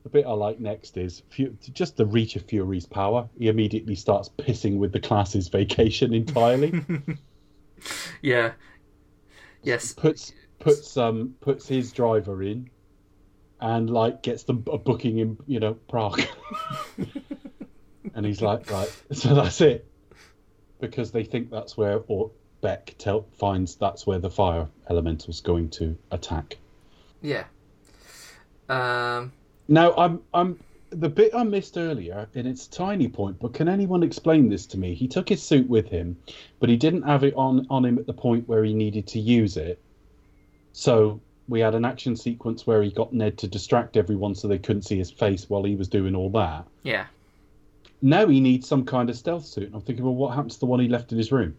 The bit I like next is Fu- just the reach of Fury's power. He immediately starts pissing with the class's vacation entirely. Yeah. Yes. puts puts um puts his driver in, and like gets them a booking in you know Prague. and he's like, right, so that's it, because they think that's where or Beck tell, finds that's where the fire elemental's going to attack. Yeah. Um. Now I'm I'm the bit I missed earlier, and it's a tiny point, but can anyone explain this to me? He took his suit with him, but he didn't have it on on him at the point where he needed to use it. So we had an action sequence where he got Ned to distract everyone so they couldn't see his face while he was doing all that. Yeah. Now he needs some kind of stealth suit. And I'm thinking, well, what happens to the one he left in his room?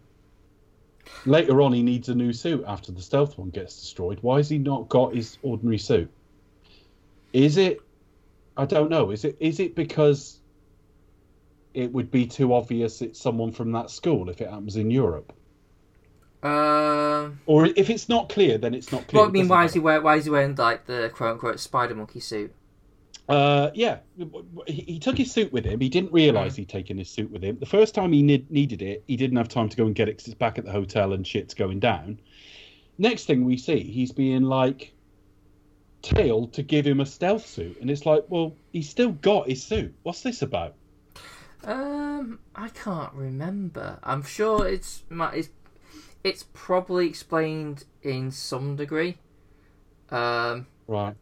Later on, he needs a new suit after the stealth one gets destroyed. Why has he not got his ordinary suit? Is it? I don't know. Is it? Is it because it would be too obvious it's someone from that school if it happens in Europe? Um. Or if it's not clear, then it's not clear. Well, I mean, why is he matter. wear, Why is he wearing like the quote unquote spider monkey suit? Uh, yeah, he, he took his suit with him. He didn't realise he'd taken his suit with him. The first time he need, needed it, he didn't have time to go and get it because it's back at the hotel and shit's going down. Next thing we see, he's being like tailed to give him a stealth suit, and it's like, well, he's still got his suit. What's this about? Um, I can't remember. I'm sure it's it's it's probably explained in some degree. Um, Right.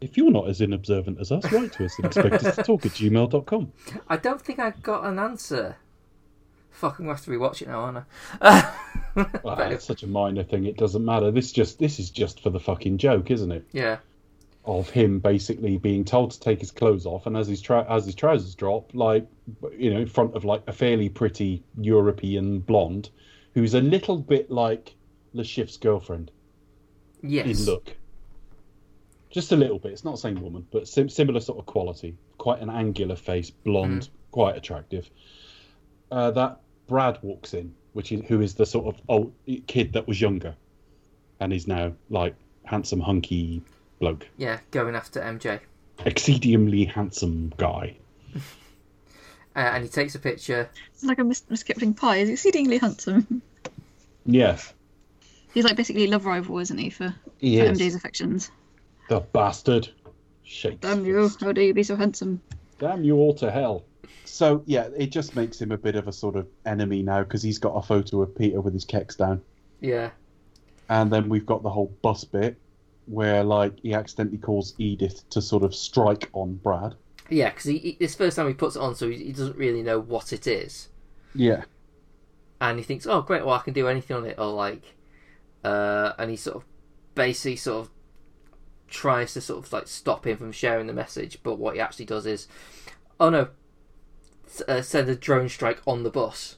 If you're not as inobservant as us, write to us and expect us to talk at gmail.com. I don't think I got an answer. Fucking have to rewatch it now, aren't I? Well, it's such a minor thing; it doesn't matter. This just this is just for the fucking joke, isn't it? yeah, of him basically being told to take his clothes off, and as his trou- as his trousers drop, like you know, in front of like a fairly pretty European blonde, who's a little bit like Le Chiffre's girlfriend yes, in look. Just a little bit. It's not the same woman, but sim- similar sort of quality. Quite an angular face, blonde, quite attractive. Uh, that Brad walks in, which is who is the sort of old kid that was younger, and is now like handsome, hunky bloke yeah, going after MJ, exceedingly handsome guy. uh, and he takes a picture. It's like a Miss, Miss Kipling pie. He's exceedingly handsome. Yes, He's like basically love rival, isn't he, for, he for is. MJ's affections? The bastard. Shakes. Damn you! How dare you be so handsome? Damn you all to hell. So yeah, it just makes him a bit of a sort of enemy now because he's got a photo of Peter with his kecks down, Yeah, and then we've got the whole bus bit where like he accidentally calls Edith to sort of strike on Brad. yeah, because he, he, this first time he puts it on, so he, he doesn't really know what it is, Yeah. and he thinks, "Oh, great! Well, I can do anything on it," or like, uh, and he sort of basically sort of tries to sort of like stop him from sharing the message, but what he actually does is, oh no, uh, send a drone strike on the bus.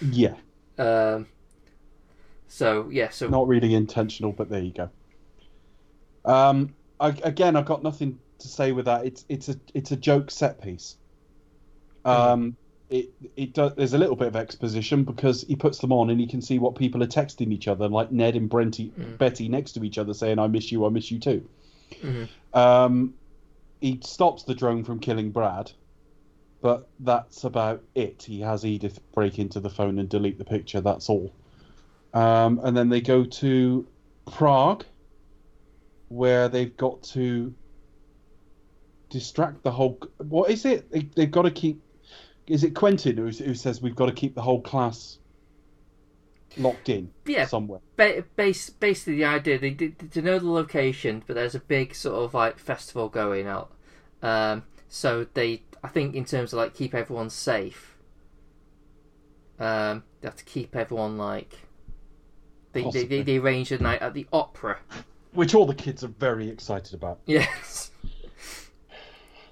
Yeah. Um, so yeah, so Not really intentional, but there you go. Um, I, again, I've got nothing to say with that. It's it's a it's a joke set piece. Um, it it does. There's a little bit of exposition because he puts them on and he can see what people are texting each other, like Ned and Brenty, Betty next to each other, saying "I miss you, I miss you too." Um, he stops the drone from killing Brad, but that's about it. He has Edith break into the phone and delete the picture. That's all. Um, and then they go to Prague, where they've got to distract the whole. What is it? They, they've got to keep. Is it Quentin who, who says we've got to keep the whole class locked in Yeah. somewhere? ba- base, basically the idea they did to know the location, but there's a big sort of like festival going out. Um, so they, I think, in terms of like keep everyone safe, um, they have to keep everyone like. They, they, they, they arrange a night at the opera. Which all the kids are very excited about. Yes.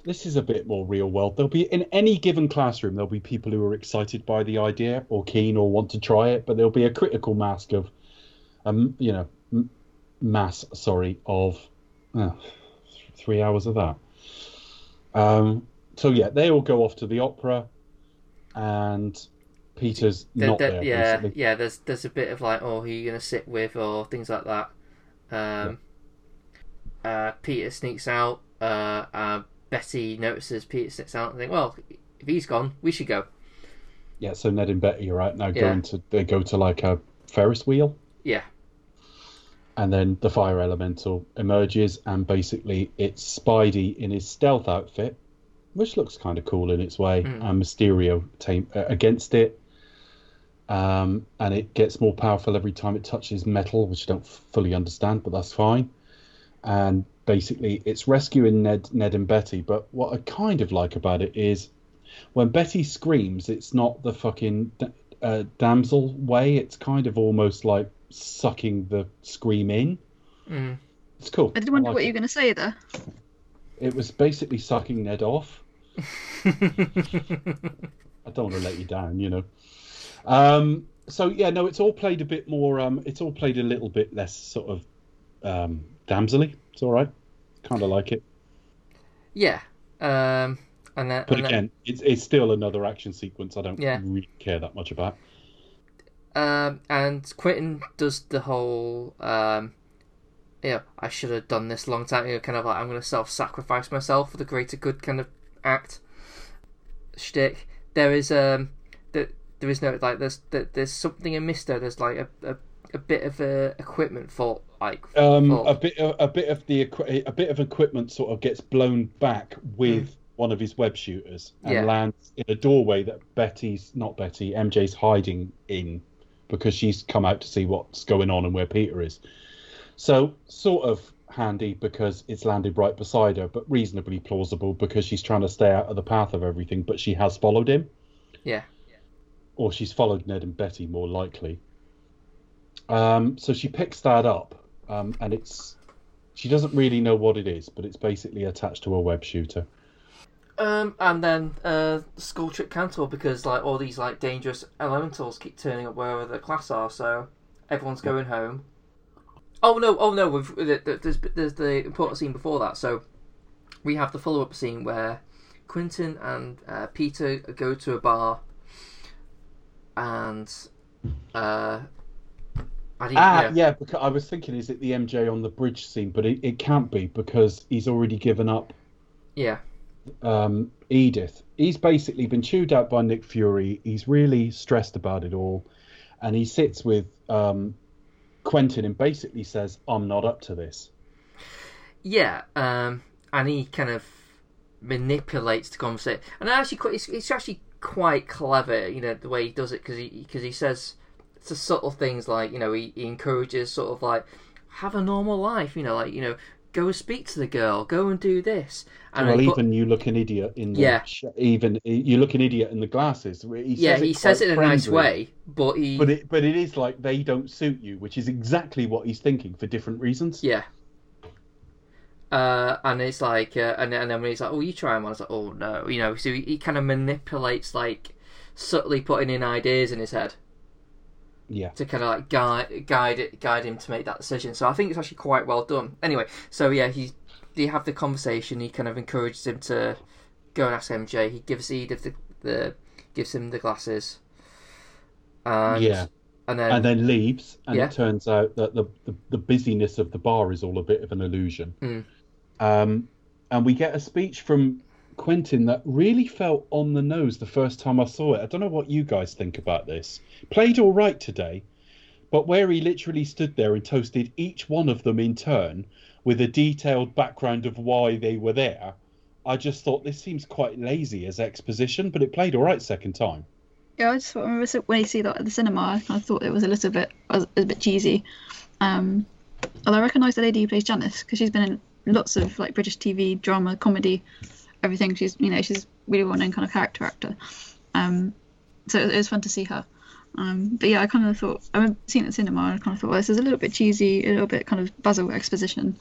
this is a bit more real world. There'll be in any given classroom there'll be people who are excited by the idea or keen or want to try it, but there'll be a critical mass of, um, you know, m- mass sorry of, uh, three hours of that. Um, so yeah, they all go off to the opera, and Peter's There- not there- there. yeah, basically. yeah. There's there's a bit of like, oh, who you gonna sit with, or things like that. Um, uh, Peter sneaks out. Uh, uh, Betty notices Peter sneaks out and think, well, if he's gone, we should go. Yeah, so Ned and Betty are right now Yeah. going to they go to like a Ferris wheel. Yeah, and then the fire elemental emerges and basically it's spidey in his stealth outfit which looks kind of cool in its way and mysterio tame, uh, against it um, and it gets more powerful every time it touches metal which i don't fully understand but that's fine and basically it's rescuing ned ned and betty but what i kind of like about it is when betty screams it's not the fucking uh, damsel way it's kind of almost like sucking the scream in Mm. it's cool I did wonder like what it. you were going to say there. It was basically sucking Ned off. I don't want to let you down, you know. Um, so yeah, no, it's all played a bit more. Um, it's all played a little bit less sort of um, damselly. It's all right. Kind of like it. yeah. Um, and then, But and again, it's it's still another action sequence. I don't Yeah. really care that much about. Um, and Quentin does the whole, um, you know, I should have done this long time. You know, kind of like I'm going to self-sacrifice myself for the greater good kind of act. Shtick. There is um, there, there is no like there's there, there's something amiss there. There's like a, a, a bit of a equipment for like Um, a bit of, a bit of the a bit of equipment sort of gets blown back with one of his web shooters and. Yeah. lands in a doorway that Betty's not Betty MJ's hiding in because she's come out to see what's going on and where Peter is. So sort of handy because it's landed right beside her, but reasonably plausible because she's trying to stay out of the path of everything, but she has followed him yeah or she's followed Ned and Betty more likely. Um, so she picks that up, um, and it's she doesn't really know what it is, but it's basically attached to a web shooter. Um, and then uh, school trip cancelled because like all these like dangerous elementals keep turning up wherever the class are, so everyone's going home. Oh no! Oh no! We've, there's there's the important scene before that. So we have the follow up scene where Quentin and uh, Peter go to a bar, and uh, I didn't, Ah, yeah. yeah, because I was thinking, is it the MJ on the bridge scene? But it, it can't be because he's already given up yeah, um, Edith. He's basically been chewed out by Nick Fury. He's really stressed about it all, and he sits with um, Quentin and basically says, "I'm not up to this." Yeah, um, and he kind of manipulates the conversation, and actually, it's, it's actually quite clever, you know, the way he does it because he because he says the subtle things like you know he, he encourages sort of like have a normal life, you know, like you know go and speak to the girl, go and do this, and well, even you look an idiot in the Yeah. sh- even you look an idiot in the glasses. He yeah, he says it in a nice way, but he but it but it is like they don't suit you, which is exactly what he's thinking for different reasons. Yeah. Uh, and it's like, uh, and, and then when he's like, "Oh, you try him," I was like, "Oh no," you know. So he, he kind of manipulates, like subtly putting in ideas in his head Yeah, to kind of like guide guide it, guide him to make that decision. So I think it's actually quite well done. Anyway, so yeah, he they have the conversation. He kind of encourages him to go and ask MJ. He gives Edith the, the gives him the glasses. And, Yeah. and then, and then leaves, and Yeah. it turns out that the, the the busyness of the bar is all a bit of an illusion. Mm. Um, and we get a speech from Quentin that really felt on the nose the first time I saw it. I don't know what you guys think about this. Played all right today, but where he literally stood there and toasted each one of them in turn with a detailed background of why they were there, I just thought this seems quite lazy as exposition, but it played all right second time. Yeah, I just remember when you see that at the cinema, I thought it was a little bit a bit cheesy. Um, although I recognise the lady who plays Janice because she's been in lots of like British TV, drama, comedy, everything. She's you know she's really well known kind of character actor. Um, so it, was fun to see her. Um, but yeah, I kind of thought I remember seeing it the cinema. and I kind of thought, well, this is a little bit cheesy, a little bit kind of Basil exposition.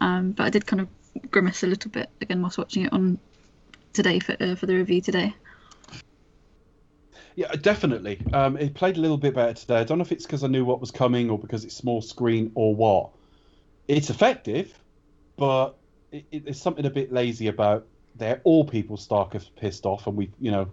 Um, but I did kind of grimace a little bit again whilst watching it on today for uh, for the review today. Yeah, definitely. Um, it played a little bit better today. I don't know if it's because I knew what was coming or because it's small screen or what. It's effective, but it, it, there's something a bit lazy about. They're all people Stark have pissed off, and we, you know,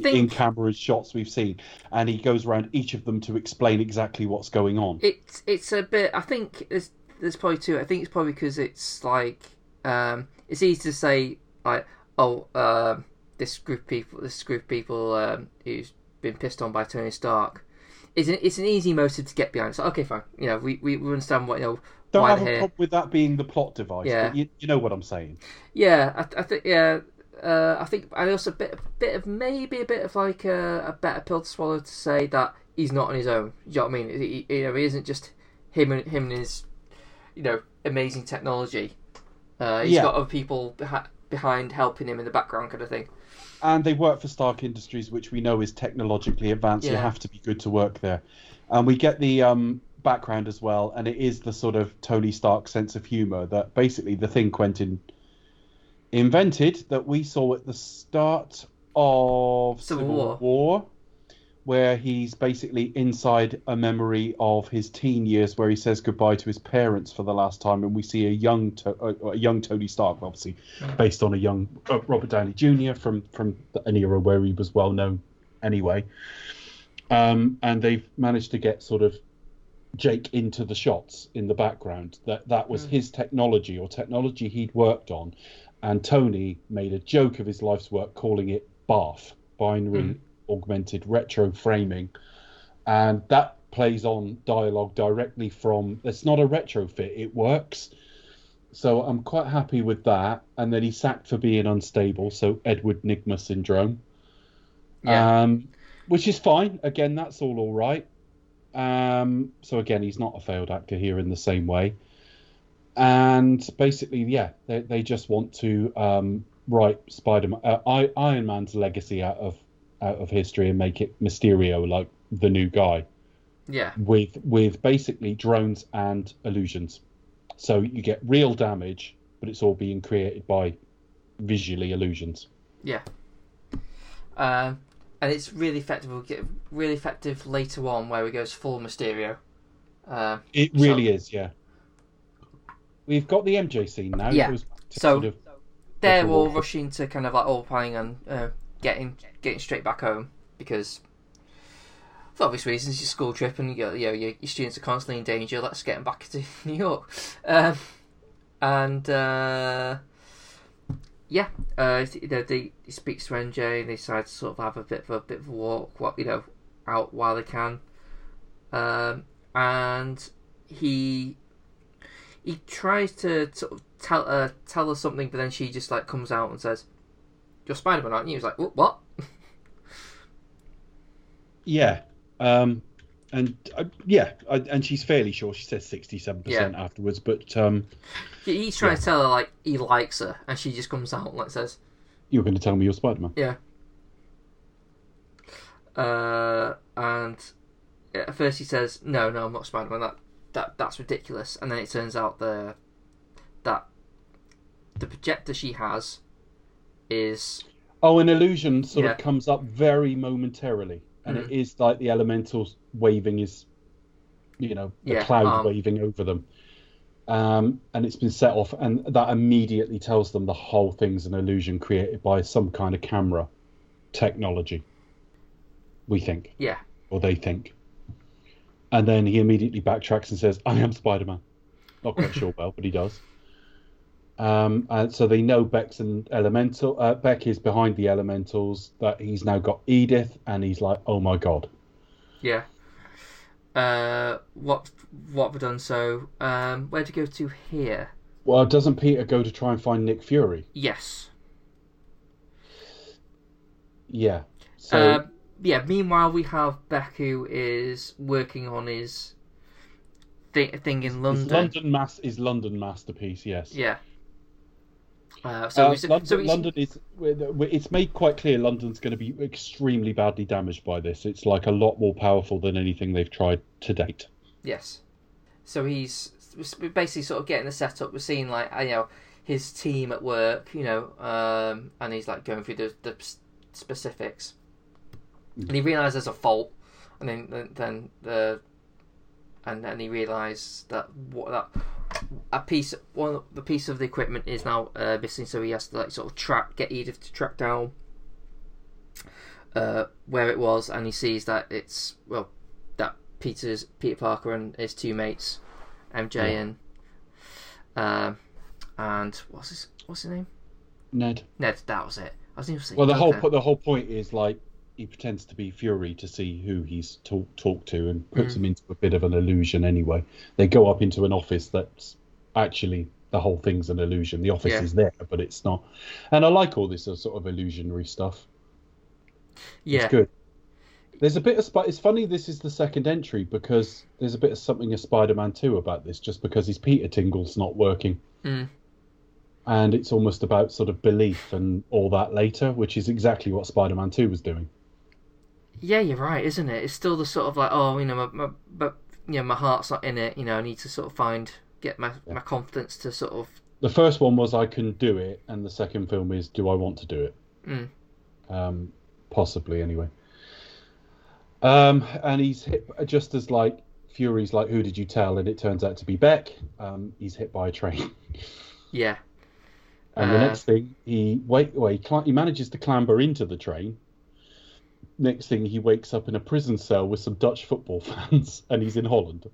think- in camera shots we've seen, and he goes around each of them to explain exactly what's going on. It's it's a bit. I think there's there's probably two. I think it's probably because it's like um, it's easy to say like oh um this group of people this group of people um, who's been pissed on by Tony Stark. It's an, it's an easy motive to get behind. So okay, fine. You know, we, we, we understand what you know Don't have a here. problem with that being the plot device. Yeah. But you, you know what I'm saying. Yeah, I, I think yeah. Uh, I think and also a bit, bit of maybe a bit of like a, a better pill to swallow to say that he's not on his own. You know what I mean? He, you know, he isn't just him and him and his, you know, amazing technology. Uh, he's Yeah. got other people behi- behind helping him in the background, kind of thing. and they work for Stark Industries, which we know is technologically advanced. You have to be good to work there, and we get the um, background as well, and it is the sort of Tony Stark sense of humor that basically the thing Quentin invented that we saw at the start of Civil Civil, War. War. Where he's basically inside a memory of his teen years, where he says goodbye to his parents for the last time, and we see a young, to- uh, a young Tony Stark, obviously based on a young uh, Robert Downey Jr. from from an era where he was well known anyway. Um, and they've managed to get sort of Jake into the shots in the background. That that was his technology or technology he'd worked on, and Tony made a joke of his life's work, calling it BARF, binary augmented retro framing, and that plays on dialogue directly from. It's not a retrofit; it works. So I'm quite happy with that. And then he's sacked for being unstable, so Edward Nygma syndrome. Yeah. Um, which is fine. Again, that's all all right. Um, so again, he's not a failed actor here in the same way. And basically, yeah, they, they just want to um, write Spider-Man, uh, Iron Man's legacy out of out of history and make it Mysterio like the new guy Yeah, with with basically drones and illusions. So you get real damage, but it's all being created by visually illusions. yeah. Um, and it's really effective. We'll get really effective later on, where he goes full Mysterio. Uh, It So- really is, yeah. We've got the MJ scene now. Yeah. So- sort of- they're all walk. rushing to kind of like all planning and uh, getting getting straight back home because for obvious reasons, your school trip and you know your, your students are constantly in danger. Let's get them back to New York, um, and uh, yeah, uh, you know, they, he speaks to MJ and they decide to sort of have a bit of a bit of a walk, what you know, out while they can, um, and he he tries to sort of tell uh, tell her something, but then she just like comes out and says, "You're Spider Man, aren't you?" He's like, "What?" yeah. Um, and uh, yeah, I, and she's fairly sure. She says sixty-seven percent afterwards, but um, He's trying to tell her like he likes her, and she just comes out and like says, you're going to tell me you're Spider-Man. "Yeah." Uh, and at first he says, "No, no, I'm not Spider Man. That that that's ridiculous." And then it turns out the that the projector she has is Oh, an illusion sort Yeah. of comes up very momentarily, and Mhm. it is like the elementals waving is, you know, the Yeah, cloud um, waving over them. Um, and it's been set off, and that immediately tells them the whole thing's an illusion created by some kind of camera technology. We think, yeah, or they think. And then he immediately backtracks and says, "I am Spider-Man." Not quite sure well, but he does. Um, and so they know Beck's an elemental. Uh, Beck is behind the elementals. That he's now got Edith, and he's like, "Oh my god!" yeah. Uh, what what have we done? So, um, where to go to here? Well, doesn't Peter go to try and find Nick Fury? Yes. Yeah. So Um, yeah. Meanwhile, we have Beck who is working on his thi- thing in his London. London mass is London masterpiece. Yes. Yeah. Uh, so, Uh, we, so, London, we- London is. It's made quite clear London's going to be extremely badly damaged by this. It's like a lot more powerful than anything they've tried to date. Yes. So he's basically sort of getting the setup. We're seeing like you know his team at work, you know, um, and he's like going through the, the specifics, and he realizes there's a fault, and then then, then the and then he realized that what that a piece one of the piece of the equipment is now uh, missing, so he has to like sort of track get Edith to track down uh, where it was, and he sees that it's well that Peter's Peter Parker and his two mates, MJ Yeah. and um and what's his what's his name Ned. Ned. That was it. I was even Well, the whole po- the whole point is like he pretends to be Fury to see who he's talk talked to and puts Mm. them into a bit of an illusion. Anyway, they go up into an office that's actually the whole thing's an illusion. The office Yeah. is there, but it's not. And I like all this uh, sort of illusionary stuff. yeah It's good. There's a bit of Sp- it's funny this is the second entry because there's a bit of something of Spider-Man 2 about this just because his Peter Tingle's not working. Mm. And it's almost about sort of belief and all that later, which is exactly what Spider-Man 2 was doing. Yeah, you're right, isn't it? It's still the sort of like, oh, you know, my, my, but you know, my heart's not in it. You know, I need to sort of find, get my, my confidence to sort of, The first one was I can do it, and the second film is do I want to do it? Mm. Um, possibly anyway. Um, and he's hit just as like Fury's like, who did you tell? And it turns out to be Beck. Um, he's hit by a train. yeah, And the Uh, next thing, he wait, well, he, cl- he manages to clamber into the train. Next thing, he wakes up in a prison cell with some Dutch football fans, and he's in Holland.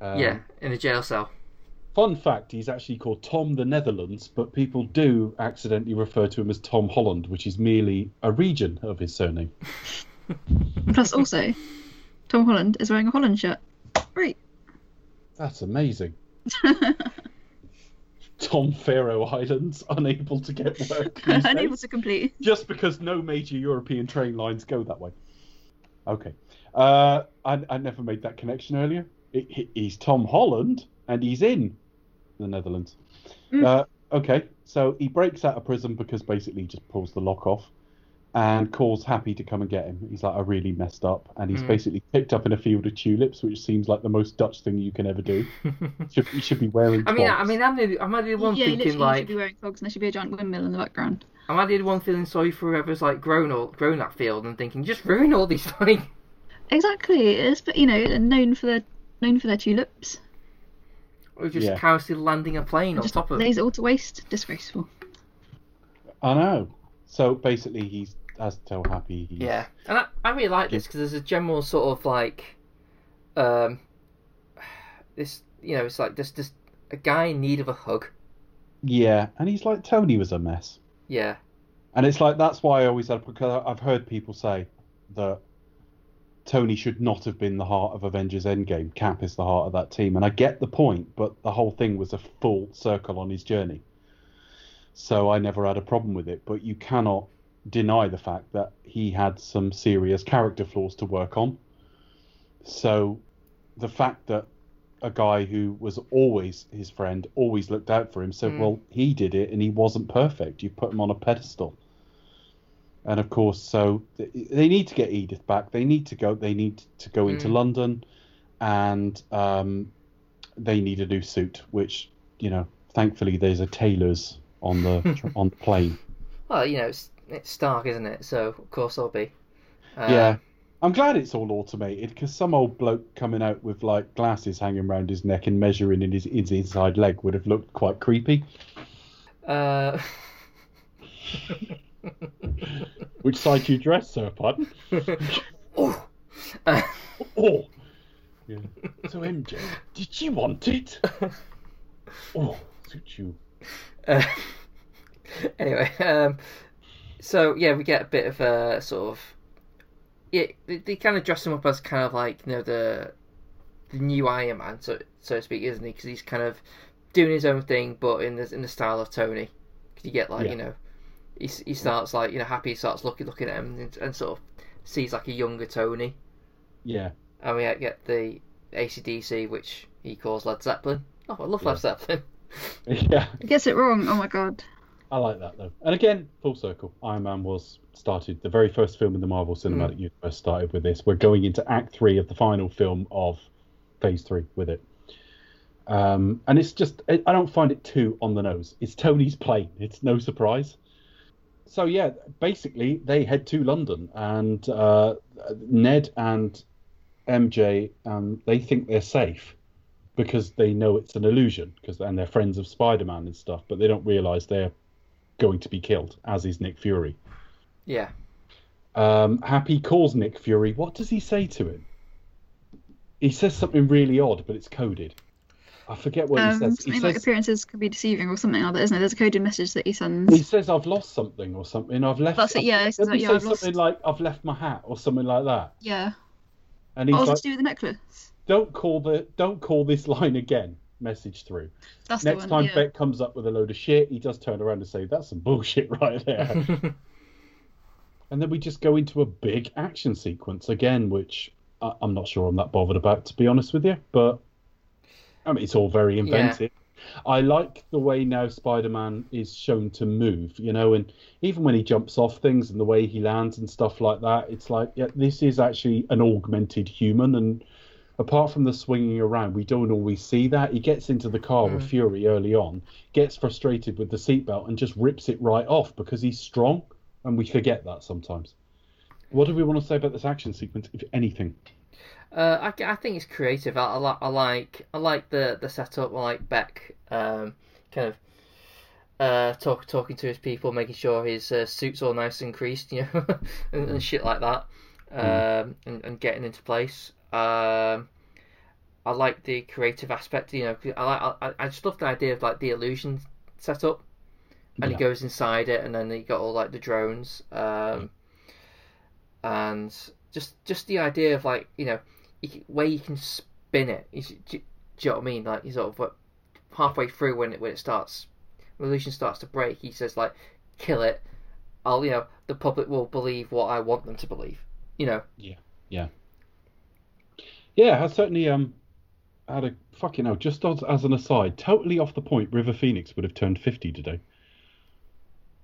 Um, yeah, in a jail cell. Fun fact: He's actually called Tom the Netherlands, but people do accidentally refer to him as Tom Holland, which is merely a region of his surname. Plus, also, Tom Holland is wearing a Holland shirt. Great. That's amazing. Tom Faroe Islands unable to get work. Unable days. to complete. just because no major European train lines go that way. Okay. Uh, I, I never made that connection earlier. He- he's Tom Holland, and he's in the Netherlands. Mm. Uh, okay, so he breaks out of prison because basically he just pulls the lock off and calls Happy to come and get him. He's like, I really messed up. And he's Mm. basically picked up in a field of tulips, which seems like the most Dutch thing you can ever do. should, he should be wearing I mean, I clogs. mean, I'm the, am I the one yeah, thinking literally, you should be wearing clogs and there should be a giant windmill in the background. I'm I the one feeling sorry for whoever's like grown or grown that field and thinking just ruin all these like, Exactly. It's but you know known for their known for their tulips. or just Yeah. carelessly landing a plane on Just top of. lays it all to waste. Disgraceful. I know. So basically, he's to tell Happy. Yeah, and I, I really like this because there's a general sort of like, um, this you know, it's like just just a guy in need of a hug. Yeah, and he's like Tony was a mess, Yeah, and it's like that's why I always had because I've heard people say that Tony should not have been the heart of Avengers Endgame. Cap is the heart of that team, and I get the point, but the whole thing was a full circle on his journey, so I never had a problem with it. But you cannot deny the fact that he had some serious character flaws to work on. So the fact that a guy who was always his friend, always looked out for him, said, Mm. "Well, he did it, and he wasn't perfect. You put him on a pedestal." And of course, so they need to get Edith back. They need to go. They need to go into Mm. London, and um, they need a new suit. Which you know, thankfully, there's a tailor's on the on the plane. well, you know, it's it's Stark, isn't it? So of course I'll be. Uh, yeah. I'm glad it's all automated because some old bloke coming out with like glasses hanging around his neck and measuring in his, his inside leg would have looked quite creepy. Uh, Which side do you dress, sir? Pardon? oh, uh, Oh. Yeah. So MJ, did you want it? Oh, suit you. Uh, anyway, um, so yeah, we get a bit of a sort of yeah. They, they kind of dress him up as kind of like you know the the new Iron Man, so so to speak, isn't he? Because he's kind of doing his own thing, but in the in the style of Tony. Because you get like Yeah. you know, he he starts like you know happy, starts looking looking at him and, and sort of sees like a younger Tony, Yeah. and we get the AC/DC, which he calls Led Zeppelin. Oh, I love Yeah. Led Zeppelin. Yeah. Gets it wrong. Oh my god. I like that though. And again, full circle. Iron Man was started the very first film in the Marvel Cinematic Universe started with this. We're going into Act Three of the final film of Phase Three with it. Um, and it's just, I I don't find it too on the nose. It's Tony's plane. It's no surprise. So yeah, basically they head to London, and uh, Ned and MJ, um, they think they're safe because they know it's an illusion, because and they're friends of Spider-Man and stuff, but they don't realise they're going to be killed, as is Nick Fury. Yeah. Um, Happy calls Nick Fury. What does he say to him? He says something really odd, but it's coded. I forget what Um, he says. He something like says, appearances could be deceiving or something like that, isn't it? There's a coded message that he sends. he says, "I've lost something" or something. I've left. That's it, yeah, he says Doesn't he that, yeah, say I've lost- something like "I've left my hat" or something like that? Yeah. And he's What was it like, to do with the necklace? "Don't call the, don't call this line again." Message through. That's Next one. time yeah. Beck comes up with a load of shit, he does turn around and say, "That's some bullshit right there." and then we just go into a big action sequence again, which I- I'm not sure I'm that bothered about, to be honest with you. But I mean, it's all very inventive. I like the way now Spider-Man is shown to move, you know, and even when he jumps off things and the way he lands and stuff like that, it's like, yeah, this is actually an augmented human. And apart from the swinging around, we don't always see that. He gets into the car with Fury early on, gets frustrated with the seatbelt, and just rips it right off because he's strong, and we forget that sometimes. What do we want to say about this action sequence, if anything? Uh, I, I think it's creative. I, I, I like I like the the setup. I like Beck um, kind of uh, talk, talking to his people, making sure his uh, suit's all nice and creased, you know, and, and shit like that, um, and, and getting into place. Um, I like the creative aspect. You know, I like I, I just love the idea of like the illusion setup, and Yeah. he goes inside it, and then he got all like the drones, um, and just just the idea of like you know you where you can spin it. You, do, do you know what I mean? Like you sort of what, halfway through when it when it starts, when illusion starts to break. He says like, "Kill it." I'll you know the public will believe what I want them to believe. You know. Yeah. Yeah, I certainly um had a fucking hell. Just as, as an aside, totally off the point. River Phoenix would have turned fifty today.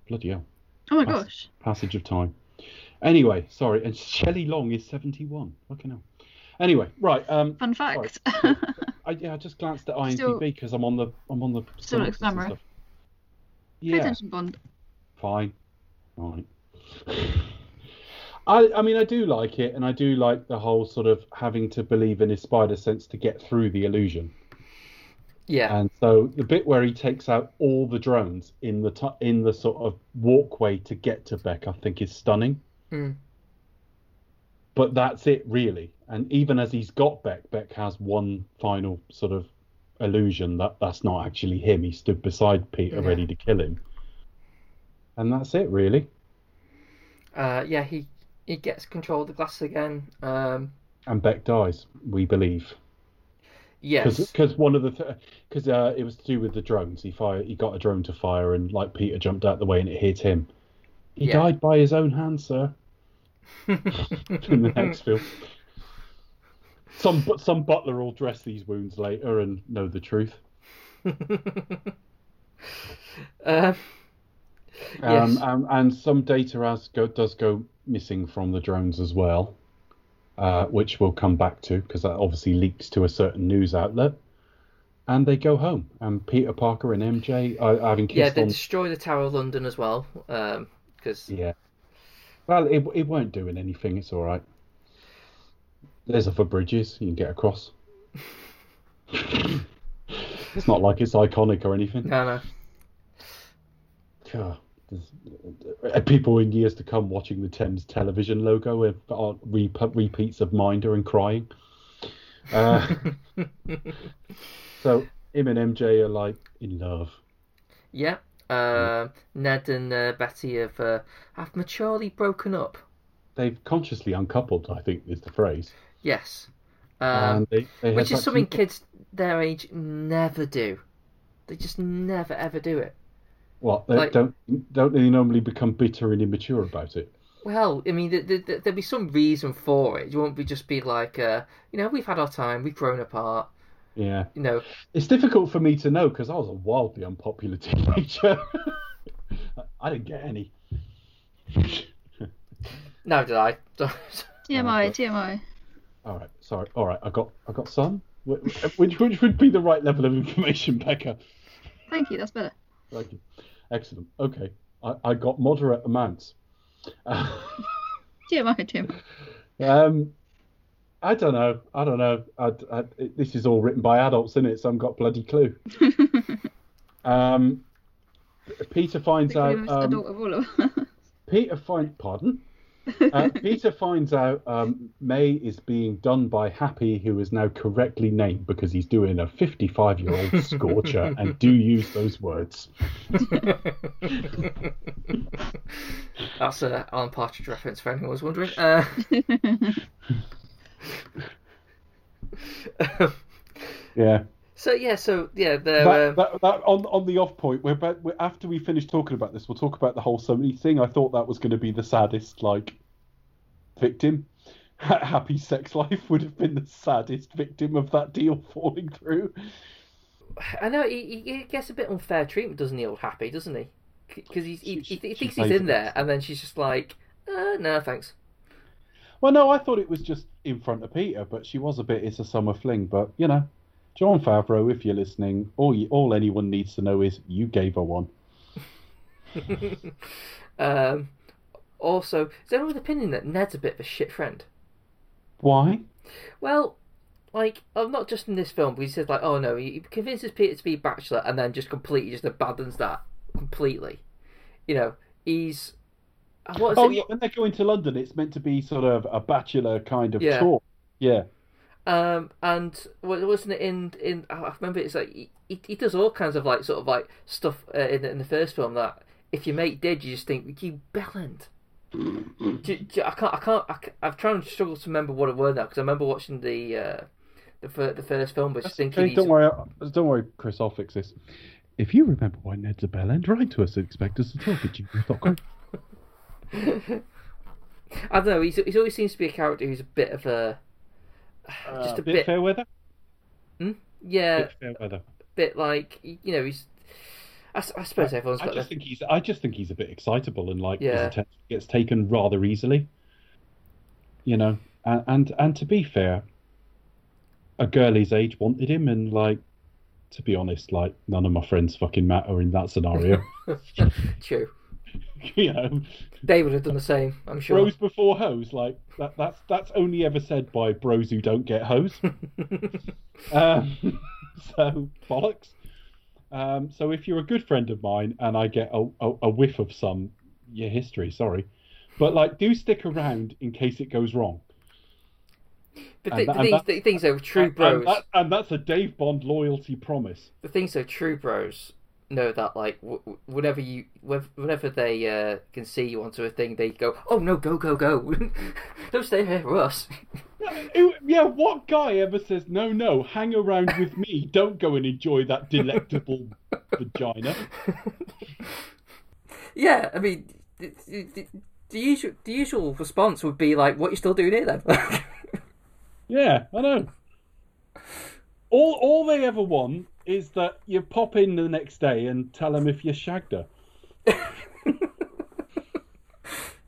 Bloody hell, Oh my That's- gosh. passage of time. Anyway, sorry, and Shelley Long is seventy-one. Fucking hell. Anyway, right. Um, Fun fact. I, yeah, I just glanced at IMDb because I'm on the I'm on the Still looks glamorous. stuff. Pay attention, Bond. fine. All right. I, I mean, I do like it, and I do like the whole sort of having to believe in his spider sense to get through the illusion. Yeah. And so the bit where he takes out all the drones in the t- in the sort of walkway to get to Beck, I think is stunning. Mm. But that's it, really. And even as he's got Beck, Beck has one final sort of illusion that that's not actually him. He stood beside Peter, Yeah. ready to kill him. And that's it, really. Uh, yeah. He he gets control of the glass again. Um, And Beck dies, we believe. yes. because one of the because th- uh, it was to do with the drones. He fired, he got a drone to fire, and like Peter jumped out the way and it hit him. He Yeah. died by his own hand, sir. in the next film, some but some butler will dress these wounds later and know the truth. um, Um, Yes. and, and some data has go, does go missing from the drones as well, uh, which we'll come back to because that obviously leaks to a certain news outlet. And they go home, and Peter Parker and MJ are having yeah. They on. destroy the Tower of London as well. Because Yeah. Well, it it weren't doing anything. It's all right. There's a other bridges you can get across. it's not like it's iconic or anything. no, no. God, there's- uh, people in years to come watching the Thames television logo with uh, rep- repeats of Minder and crying. Uh, so him and MJ are like in love. Yeah. Uh, Ned and uh, Betty have uh, have maturely broken up. They've consciously uncoupled, I think, is the phrase. Yes. Um, they, they which is something super- kids their age never do. They just never ever do it. What they like- don't don't they normally become bitter and immature about it? Well, I mean, th th th there'll be some reason for it. You won't be just be like, uh, you know, we've had our time, we've grown apart. Yeah, You know, it's difficult for me to know because I was a wildly unpopular teenager. I didn't get any. no, did I? TMI, Okay. TMI. All right, sorry. All right, I got I got some. Which which would be the right level of information, Becca? Thank you. That's better. Thank you. Excellent. Okay, I, I got moderate amounts. Jim, I Jim. Um, I don't know. I don't know. I, I, it- this is all written by adults, isn't it? So I've got bloody clue. um, Peter finds out. Um, adult of all of us. Peter finds. pardon. Uh, Peter finds out um, May is being done by Happy, who is now correctly named because he's doing a 55-year-old scorcher, and do use those words. That's a Alan Partridge reference for anyone who's wondering. Uh, Yeah. So yeah, so yeah, That, um, that, that, on on the off point, we're, about, we're after we finish talking about this, we'll talk about the whole Sony thing. I thought that was going to be the saddest like victim. Happy sex life would have been the saddest victim of that deal falling through. I know he, he gets a bit unfair treatment, doesn't he? Old Happy, doesn't he? Because he, he, he, he thinks he's in it. there, and then she's just like, uh, "No, thanks." Well, no, I thought it was just in front of Peter, but she was a bit. It's a summer fling, but you know, Jon Favreau, if you're listening, all you, all anyone needs to know is you gave her one. Um, also, is anyone with an opinion that Ned's a bit of a shit friend? Why? Well, like, I'm not just in this film, but he says like, "Oh no," he convinces Peter to be a bachelor, and then just completely just abandons that completely. You know, he's what is Oh it? yeah, when they're going to London, it's meant to be sort of a bachelor kind of Yeah. tour. Yeah. Um, and wa- wasn't it in in? I remember it's like he, he, does all kinds of like sort of like stuff uh, in the, in the first film that if your mate did, you just think you bellend. Do- do- I can't. I can't. I, ca- I'm trying to struggle to remember what it were now because I remember watching the uh, the fir- the first film, but just thinking. Don't worry, don't worry, Chris. I'll fix this. If you remember why Ned's a bell end, write to us and expect us to talk at gmail.com. I don't know. He's, he's always seems to be a character who's a bit of a just a Uh, bit, bit, fair weather. Hmm? yeah, Bit fair weather. bit like you know he's. I, I suppose everyone's I got just their think he's. I just think he's a bit excitable and like Yeah. his attention gets taken rather easily. You know, and, and and to be fair, a girl his age wanted him, and like, to be honest, like none of my friends fucking matter in that scenario. true. you know, They would have done the same, I'm sure. bros before hoes, like that. That's that's only ever said by bros who don't get hoes. um, so bollocks. Um, so if you're a good friend of mine and I get a, a, a whiff of some your history, sorry, but like do stick around in case it goes wrong. But And the, the, and things, that- the things are true And- bros. and, that, and that's a Dave Bond loyalty promise. The things are true bros know that like w- w- whenever you whenever they uh, can see you onto a thing, they go, "Oh no, go go go! Don't stay here with us." Yeah, what guy ever says no, no? Hang around with me. Don't go and enjoy that delectable vagina. yeah, I mean, the, the, the usual the usual response would be like, "What you still doing here then?" Yeah, I know. All all they ever want is that you pop in the next day and tell them if you shagged her.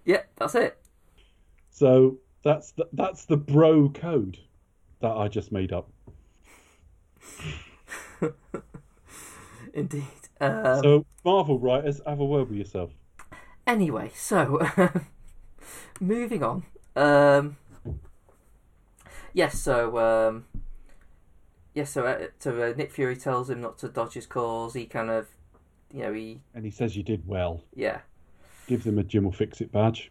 yeah, that's it. So that's the, that's the bro code that I just made up. Indeed. Um, So Marvel writers, have a word with yourself. Anyway, so moving on. Um, yes, so um, yes, so uh, so uh, Nick Fury tells him not to dodge his calls. He kind of, you know, he And he says you did well. yeah, Gives him a Jim will fix it badge.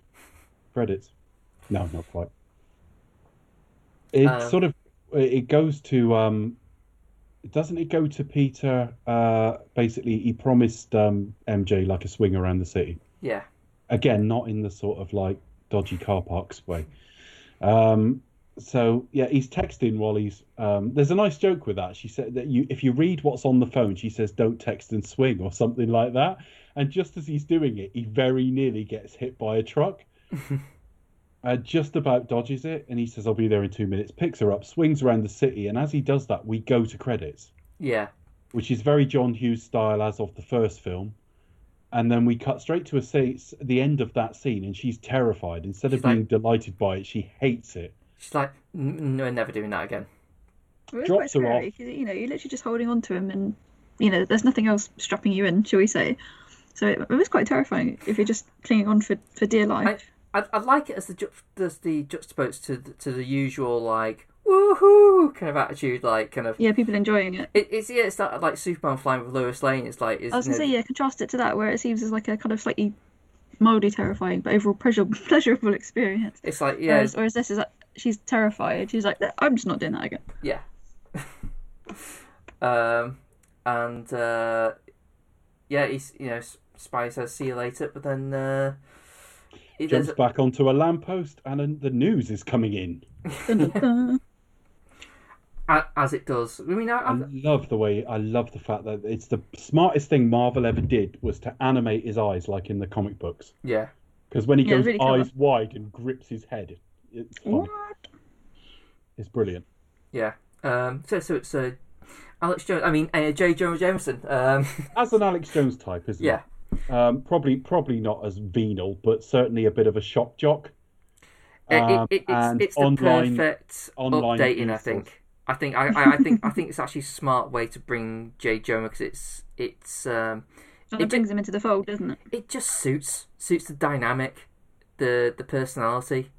Credits. No, not quite. It Um, sort of it goes to um doesn't it go to Peter uh basically he promised um MJ like a swing around the city. yeah, Again, not in the sort of like dodgy car parks way. Um so yeah, he's texting while he's um there's a nice joke with that. She said that you if you read what's on the phone, she says don't text and swing or something like that. And just as he's doing it, he very nearly gets hit by a truck. uh, just about dodges it, and he says, "I'll be there in two minutes." Picks her up, swings around the city, and as he does that, we go to credits, yeah, which is very John Hughes style as of the first film. And then we cut straight to a scene, the end of that scene, and she's terrified. Instead of She's like- being delighted by it, she hates it. She's like, "No, we're never doing that again." It was drops quite her scary off. 'cause, you know you're literally just holding on to him, and you know there's nothing else strapping you in, shall we say? So it, it was quite terrifying if you're just clinging on for, for dear life. I I like it as the ju- as the juxtaposed to the, to the usual like woohoo kind of attitude, like kind of. Yeah, people enjoying it. It, it's yeah, it's that like Superman flying with Lois Lane. It's like is I was gonna know, say yeah, contrast it to that where it seems as like a kind of slightly mildly terrifying but overall pleasurable, pleasurable experience. It's like yeah, Whereas, whereas this is like she's terrified. She's like, I'm just not doing that again. yeah. um, and uh, yeah, he's you know S- Spy says see you later, but then uh, he Jumps does back onto a lamppost, and then the news is coming in. As it does. I mean, I, I I, love the way I love the fact that it's the smartest thing Marvel ever did was to animate his eyes like in the comic books. yeah, Because when he Yeah, goes really clever. eyes wide and grips his head, it's funny. What? It's brilliant. yeah. Um, so so it's uh, Alex Jones. I mean, uh, J. Jonah Jameson. Um, As an Alex Jones type, isn't yeah. it? Yeah. Um, probably probably not as venal, but certainly a bit of a shock jock. It- it- Um, it- it's, and it's the online- perfect online updating. I think. I think. I, I, I think. I think it's actually a smart way to bring J. Jonah because it's it's um, And It it brings him into the fold, doesn't it? it just suits suits the dynamic, the the personality.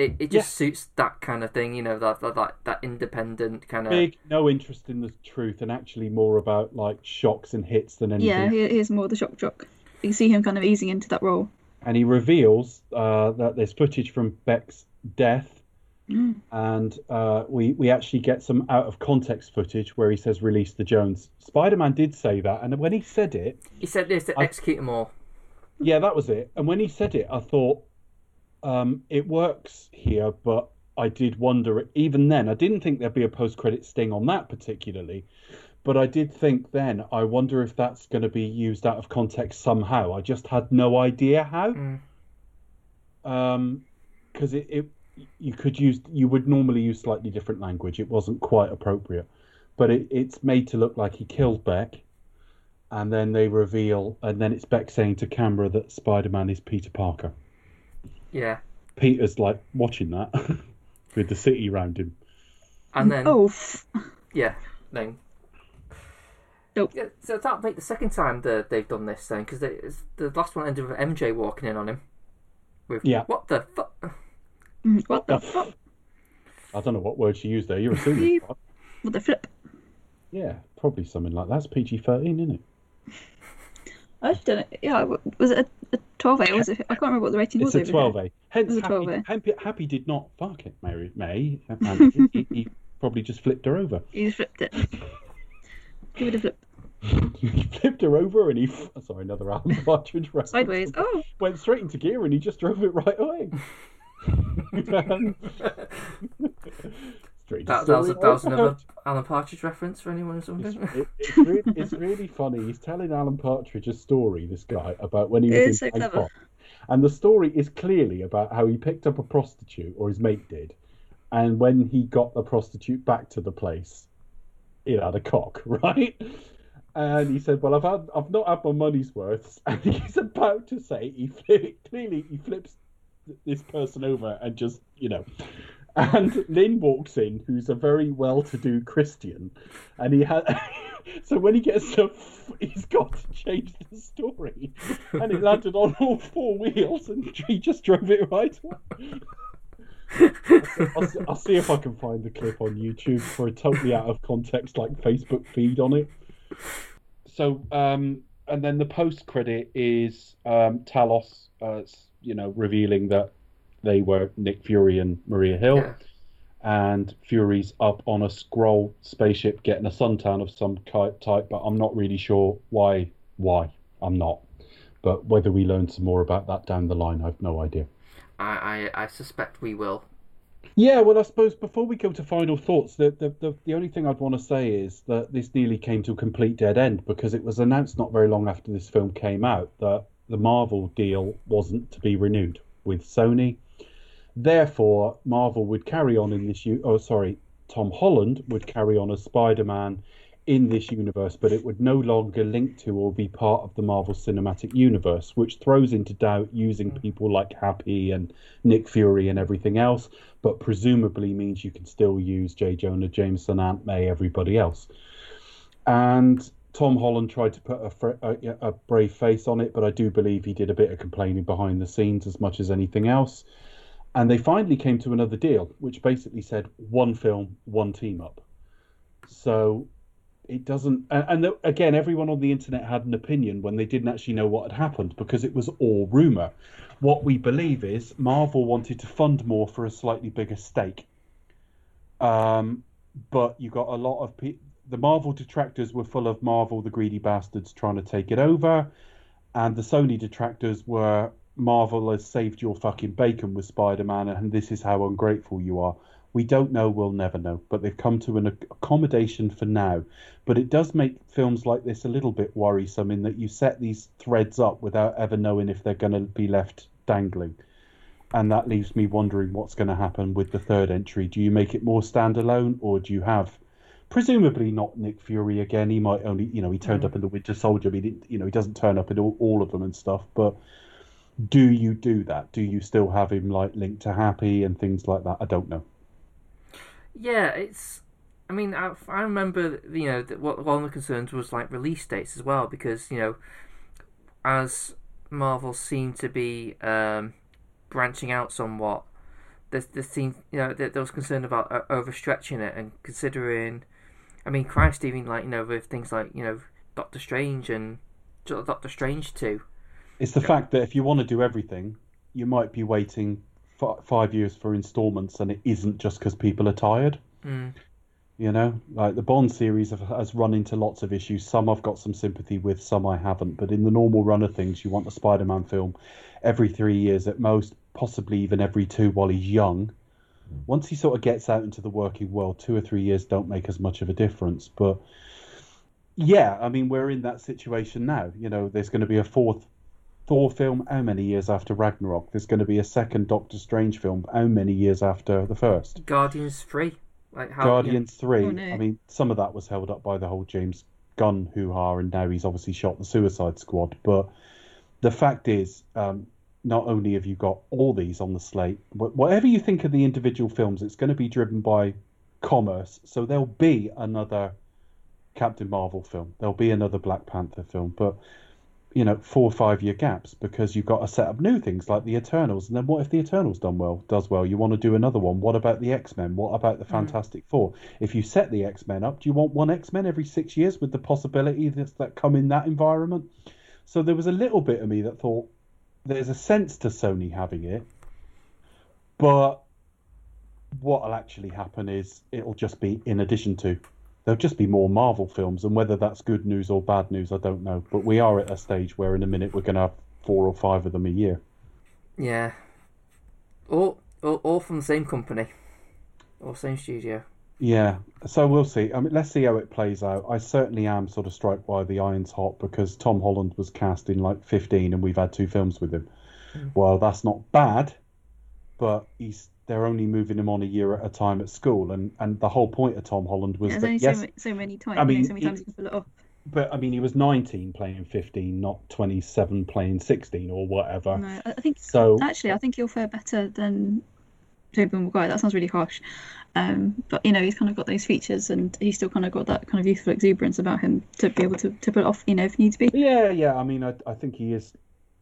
It it just suits that kind of thing, you know, that that that, that independent kind of. Big, no interest in the truth, and actually more about like shocks and hits than anything. Yeah, he, he's more the shock jock. You see him kind of easing into that role. and he reveals uh, that there's footage from Beck's death, and uh, we we actually get some out of context footage where he says release the Jones. Spider-Man did say that, and when he said it, He said this to I- execute them all. yeah, that was it. And when he said it, I thought um, it works here, but I did wonder. Even then, I didn't think there'd be a post-credit sting on that particularly. But I did think then, I wonder if that's going to be used out of context somehow. I just had no idea how. Mm. Um, because it, it, you could use, you would normally use slightly different language. It wasn't quite appropriate, but it, it's made to look like he killed Beck, and then they reveal, and then it's Beck saying to camera that Spider-Man is Peter Parker. Yeah, Peter's like watching that with the city around him. and then Oh, yeah, then. Nope. Yeah, so that'll make the second time that they've done this then, because the last one ended with MJ walking in on him. With Yeah. what the fuck? mm, what the fuck? I don't know what word she used there. You're assuming. right? What the flip? yeah, probably something like that. That's PG-13, isn't it? I just don't know. Yeah, was it a, a 12A? Was it? I can't remember what the rating It's was. a 12A. Hence, It's a Happy, 12A. Happy, Happy did not fuck it, Mary May. He, he, he probably just flipped her over. He just flipped it. Give it a flip. he flipped her over and he. Sorry, another Alan Partridge reference. Sideways. Oh, Went straight into gear and he just drove it right away. Um, Strange That, that was story that was another. Alan Partridge reference for anyone or something. It, it's, really, it's really funny. He's telling Alan Partridge a story, this guy, about when he was It in is so Bangkok. clever. And the story is clearly about how he picked up a prostitute, or his mate did. And when he got the prostitute back to the place, it had a cock, right? And he said, "Well, I've had, I've not had my money's worth." And he's about to say, he fli- clearly he flips this person over and just, you know. And Lynn walks in, who's a very well-to-do Christian, and he had. so when he gets to, he's got to change the story, and it landed on all four wheels, and he just drove it right away. I'll, see- I'll see if I can find the clip on YouTube for a totally out of context, like Facebook feed on it. So, um, and then the post credit is um, Talos, uh, you know, revealing that they were Nick Fury and Maria Hill, Yeah. and Fury's up on a Skrull spaceship getting a suntan of some type, but I'm not really sure why. Why I'm not. But whether we learn some more about that down the line, I've no idea. I, I I suspect we will. Yeah, well, I suppose before we go to final thoughts, the, the, the, the only thing I'd want to say is that this nearly came to a complete dead end because it was announced not very long after this film came out that the Marvel deal wasn't to be renewed with Sony. Therefore, Marvel would carry on in this. U- oh, sorry, Tom Holland would carry on as Spider Man in this universe, but it would no longer link to or be part of the Marvel Cinematic Universe, which throws into doubt using mm. people like Happy and Nick Fury and everything else, but presumably means you can still use J. Jonah Jameson, Aunt May, everybody else. And Tom Holland tried to put a, fr- a, a brave face on it, but I do believe he did a bit of complaining behind the scenes as much as anything else. And they finally came to another deal, which basically said one film, one team up. So it doesn't. And, again, everyone on the internet had an opinion when they didn't actually know what had happened because it was all rumor. What we believe is Marvel wanted to fund more for a slightly bigger stake. Um, but you got a lot of pe- the Marvel detractors were full of Marvel, the greedy bastards, trying to take it over, and the Sony detractors were Marvel has saved your fucking bacon with Spider Man, and this is how ungrateful you are. We don't know, we'll never know, but they've come to an accommodation for now. But it does make films like this a little bit worrisome in that you set these threads up without ever knowing if they're going to be left dangling. And that leaves me wondering what's going to happen with the third entry. Do you make it more standalone, or do you have presumably not Nick Fury again. He might only, you know, he turned mm. up in the Winter Soldier. But he didn't, you know, he doesn't turn up in all, all of them and stuff. But do you do that? Do you still have him like linked to Happy and things like that? I don't know. Yeah, it's. I mean, I, I remember, you know, that what one of the concerns was like release dates as well, because you know, as Marvel seemed to be um, branching out somewhat, there, there seemed, you know, there, there was concern about uh, overstretching it and considering. I mean, Christ, even like you know, with things like you know, Doctor Strange and Doctor Strange two. It's the fact that if you want to do everything, you might be waiting f- five years for installments, and it isn't just because people are tired. Mm. You know, like the Bond series have, has run into lots of issues. Some I've got some sympathy with, some I haven't. But in the normal run of things, you want a Spider-Man film every three years at most, possibly even every two while he's young. Once he sort of gets out into the working world, two or three years don't make as much of a difference. But yeah, I mean, we're in that situation now. You know, there's going to be a fourth Thor film how many years after Ragnarok? There's going to be a second Doctor Strange film how many years after the first? Guardians three. Like how, Guardians three. Oh, no. I mean, some of that was held up by the whole James Gunn hoo ha, and now he's obviously shot the Suicide Squad. But the fact is, um, not only have you got all these on the slate, but whatever you think of the individual films, it's going to be driven by commerce. So there'll be another Captain Marvel film, there'll be another Black Panther film, but you know, four or five year gaps because you've got to set up new things like the Eternals. And then what if the Eternals done well, does well? You want to do another one. What about the X Men? What about the hmm. Fantastic Four? If you set the X Men up, do you want one X Men every six years with the possibility that, that come in that environment? So there was a little bit of me that thought there's a sense to Sony having it, but what'll actually happen is it'll just be in addition to there'll just be more Marvel films, and whether that's good news or bad news, I don't know. But we are at a stage where in a minute we're going to have four or five of them a year. Yeah. All, all, all from the same company, or same studio. Yeah, so we'll see. I mean, let's see how it plays out. I certainly am sort of struck by the iron's hot because Tom Holland was cast in like 15, and we've had two films with him. Hmm. Well, that's not bad, but he's they're only moving him on a year at a time at school, and and the whole point of Tom Holland was Yeah, that only yes, so, so many times. I mean, so many times you can pull it off. but I mean, he was 19 playing 15, not 27 playing 16 or whatever. No, I think So actually, I think he'll fare better than Tobey Maguire. That sounds really harsh, um, but you know, he's kind of got those features, and he's still kind of got that kind of youthful exuberance about him to be able to, to pull it off. You know, if needs be. Yeah, yeah. I mean, I, I think he is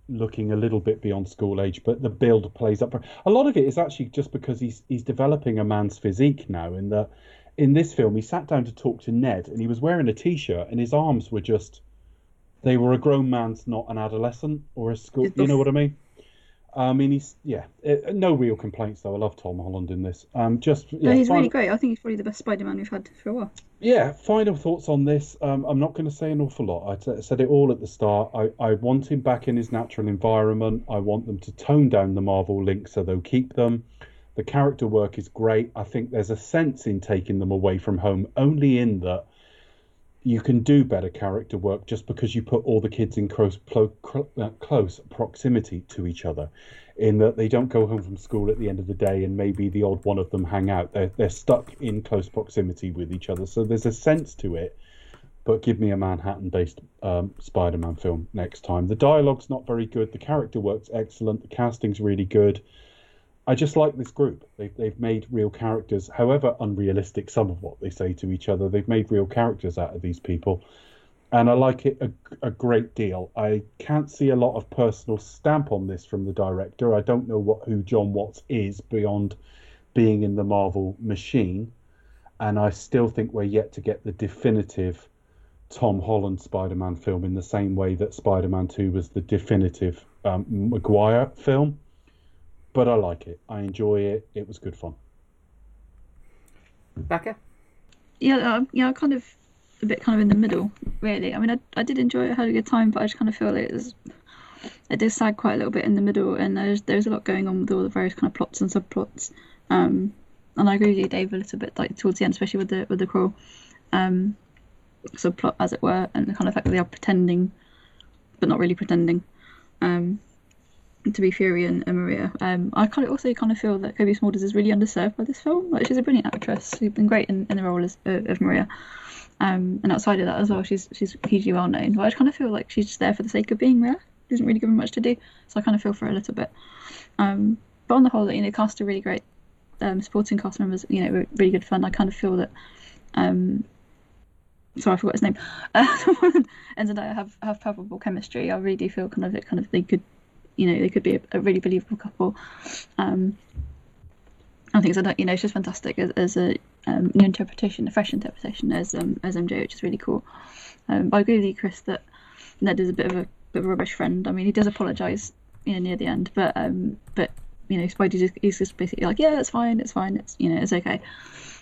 looking a little bit beyond school age, but the build plays up. A lot of it is actually just because he's he's developing a man's physique now. In that, in this film, he sat down to talk to Ned, and he was wearing a t-shirt, and his arms were just they were a grown man's, not an adolescent or a school. You know what I mean? I mean, he's yeah. eh, no real complaints though. I love Tom Holland in this. Um, just yeah. no, he's final- really great. I think he's probably the best Spider-Man we've had for a while. yeah, final thoughts on this. Um, I'm not going to say an awful lot. I t- said it all at the start. I, I want him back in his natural environment. I want them to tone down the Marvel links so they'll keep them. The character work is great. I think there's a sense in taking them away from home, only in that you can do better character work just because you put all the kids in close, uh, close proximity to each other. In that they don't go home from school at the end of the day and maybe the odd one of them hang out. They're, they're stuck in close proximity with each other. So there's a sense to it but give me a Manhattan-based um, Spider-Man film next time. The dialogue's not very good. The character work's excellent. The casting's really good. I just like this group. They've, they've made real characters, however unrealistic some of what they say to each other. They've made real characters out of these people, and I like it a, a great deal. I can't see a lot of personal stamp on this from the director. I don't know what who Jon Watts is beyond being in the Marvel machine, and I still think we're yet to get the definitive Tom Holland Spider-Man film in the same way that Spider-Man Two was the definitive um, Maguire film but I like it. I enjoy it. It was good fun. Becca? Yeah, um, yeah, kind of a bit kind of in the middle, really. I mean, I, I did enjoy it, had a good time, but I just kind of feel like it was, it did sag quite a little bit in the middle, and there's there's a lot going on with all the various kind of plots and subplots. Um, and I agree with you, Dave, a little bit like towards the end, especially with the with the Skrull um, subplot, as it were, and the kind of fact that they are pretending, but not really pretending. Um, to be Fury and, and Maria. Um, I kind of also kind of feel that Cobie Smulders is really underserved by this film. Like she's a brilliant actress. She's been great in, in the role as, uh, of Maria. Um, and outside of that as well, she's she's hugely well known. But I kind of feel like she's just there for the sake of being there. She isn't really give given much to do, so I kind of feel for her a little bit. Um, but on the whole, you know, cast are really great. Um, supporting cast members, you know, really good fun. I kind of feel that. Um, sorry, I forgot his name. Uh, and I have have palpable chemistry. I really do feel kind of it, kind of they could you know they could be a, a really believable couple. Um, I think so. You know, it's just fantastic as, as a um, new interpretation, a fresh interpretation as um, as MJ, which is really cool. Um, but I agree with you, Chris, that Ned is a bit of a bit of a rubbish friend. I mean, he does apologise, you know, near the end, but um, but you know, Spidey just he's just basically like, yeah, it's fine, it's fine, it's you know, it's okay,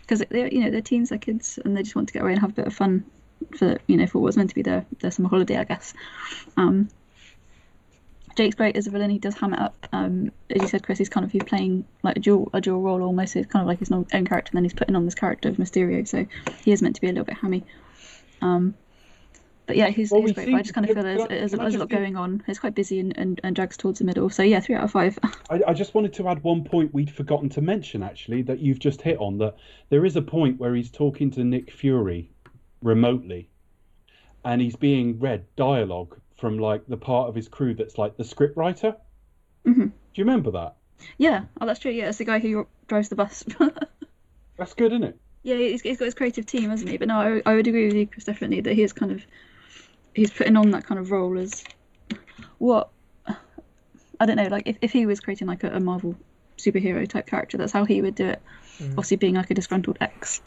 because they're you know they're teens, they're kids, and they just want to get away and have a bit of fun for you know for what was meant to be their their summer holiday, I guess. Um, Jake's great as a villain. He does ham it up. Um, as you said, Chris, he's kind of he's playing like a dual a dual role almost. It's kind of like his own character, and then he's putting on this character of Mysterio. So he is meant to be a little bit hammy. Um, but yeah, he's, Well, he's great. But I just kind of feel there's, I- there's, there's a lot give- going on. It's quite busy and, and, and drags towards the middle. So yeah, three out of five. I, I just wanted to add one point we'd forgotten to mention, actually, that you've just hit on. That there is a point where he's talking to Nick Fury remotely, and he's being read dialogue from like the part of his crew that's like the scriptwriter. Mhm. Do you remember that? yeah, oh that's true. Yeah, it's the guy who drives the bus. That's good, isn't it? yeah, he's, he's got his creative team, hasn't he? But no, I, I would agree with you, Chris, definitely that he is kind of he's putting on that kind of role as what I don't know, like if, if he was creating like a, a Marvel superhero type character, that's how he would do it. Obviously, being like a disgruntled ex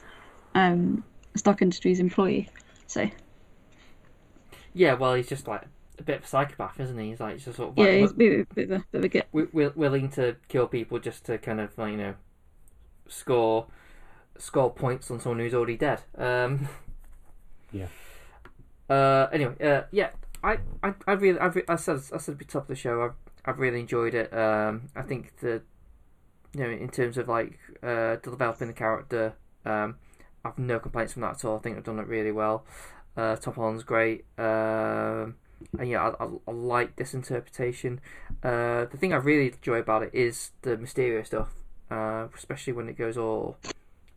um, Stark Industries employee. So Yeah, well, he's just like a bit of a psychopath, isn't he? He's like just sort of yeah, like, he's a bit, bit, of a, bit of a git. wi- wi- willing to kill people just to kind of like you know score score points on someone who's already dead. Um, Yeah. Uh, anyway, uh, yeah, I, I, I really, I've, I said, I said at the top of the show, I've, I've really enjoyed it. Um, I think the, you know, in terms of like uh, developing the character, um, I've no complaints from that at all. I think I've done it really well. Uh, Tom Holland's great. Um, and yeah, I, I, I like this interpretation. Uh, the thing I really enjoy about it is the Mysterio stuff, uh, especially when it goes all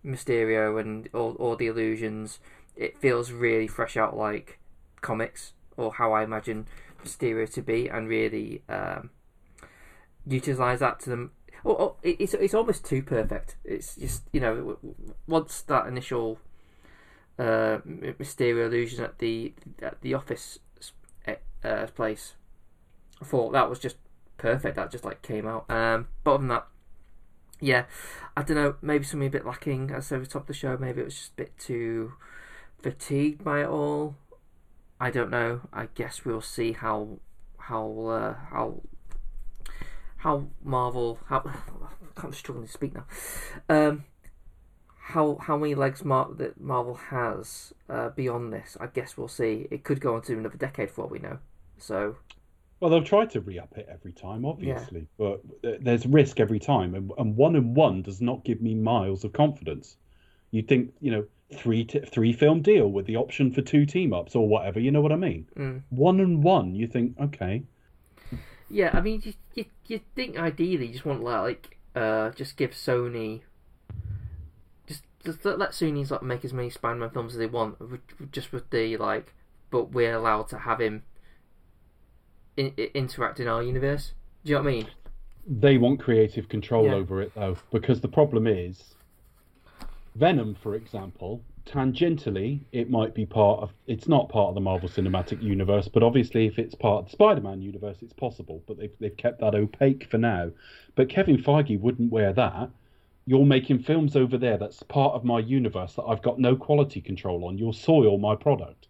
Mysterio and all, all the illusions. It feels really fresh out like comics or how I imagine Mysterio to be, and really um, utilize that to them. Oh, oh, it's it's almost too perfect. It's just you know once that initial uh, Mysterio illusion at the at the office uh, place, I thought that was just perfect. That just like came out. Um, but other than that, yeah, I don't know. Maybe something a bit lacking. As at the top of the show, maybe it was just a bit too fatigued by it all. I don't know. I guess we'll see how how uh, how how Marvel how I'm struggling to speak now. Um, how how many legs Mar- that Marvel has uh, beyond this? I guess we'll see. It could go on to another decade for all we know. So Well, they'll try to re-up it every time, obviously, but there's risk every time, and, and one and one does not give me miles of confidence. You'd think, you know, three t- three film deal with the option for two team ups or whatever. You know what I mean? Mm. One and one, you think, okay, Yeah, I mean, you you, you think ideally you just want like uh just give Sony just just let let Sony like make as many Spider-Man films as they want, just with the like, but we're allowed to have him in, i- interact in our universe. Do you know what I mean? They want creative control Yeah. over it though, because the problem is Venom, for example, tangentially it might be part of it's not part of the Marvel Cinematic Universe, but obviously if it's part of the Spider-Man universe it's possible, but they've they've kept that opaque for now. But Kevin Feige wouldn't wear that. You're making films over there that's part of my universe that I've got no quality control on. You'll soil my product.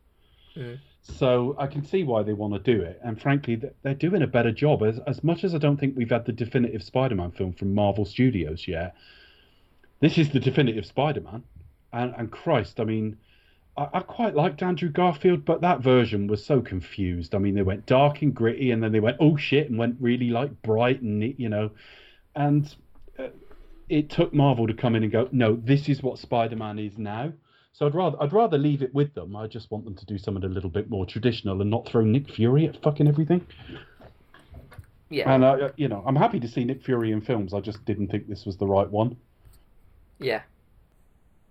So I can see why they want to do it, and frankly, they're doing a better job. As as much as I don't think we've had the definitive Spider-Man film from Marvel Studios yet, this is the definitive Spider-Man, and and Christ, I mean, I, I quite liked Andrew Garfield, but that version was so confused. I mean, they went dark and gritty, and then they went oh shit, and went really like bright and you know, and uh, it took Marvel to come in and go, no, this is what Spider-Man is now. So I'd rather I'd rather leave it with them. I just want them to do something a little bit more traditional and not throw Nick Fury at fucking everything. Yeah, And uh, you know, I'm happy to see Nick Fury in films. I just didn't think this was the right one. yeah.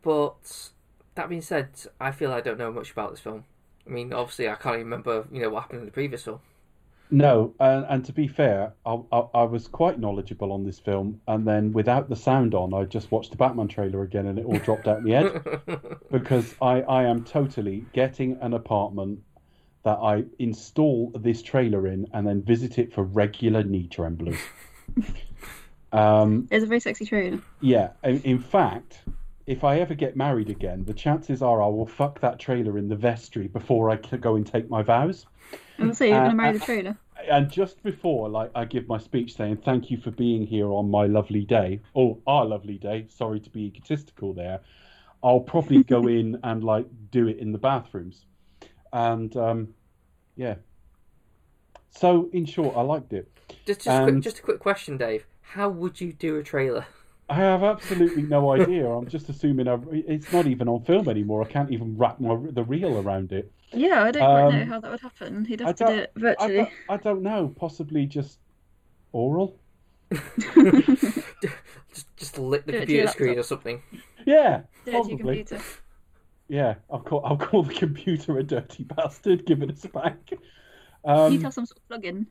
But that being said, I feel I don't know much about this film. I mean, obviously, I can't even remember, you know, what happened in the previous film. No, and, and to be fair, I, I, I was quite knowledgeable on this film, and then without the sound on, I just watched the Batman trailer again, and it all dropped out the head because I, I am totally getting an apartment that I install this trailer in, and then visit it for regular knee tremblers. um, It's a very sexy trailer. yeah, in, in fact, if I ever get married again, the chances are I will fuck that trailer in the vestry before I go and take my vows. I'm gonna say you're Uh, gonna marry uh, the trailer. And just before, like, I give my speech saying thank you for being here on my lovely day, or our lovely day. Sorry to be egotistical there. I'll probably go in and like do it in the bathrooms, and um, yeah. So in short, I liked it. Just, just, a quick, just a quick question, Dave. How would you do a trailer? I have absolutely no idea. I'm just assuming I, it's not even on film anymore. I can't even wrap my, the reel around it. Yeah, I don't quite um, know how that would happen. He'd I have to do don't, it I virtually. don't, I don't know. Possibly just oral. Just, just lick the Do it to your computer screen or something. Yeah, Do it to your probably. computer. Yeah, I'll call I'll call the computer a dirty bastard. Give it a spank. He'd Um, have some sort of plug-in,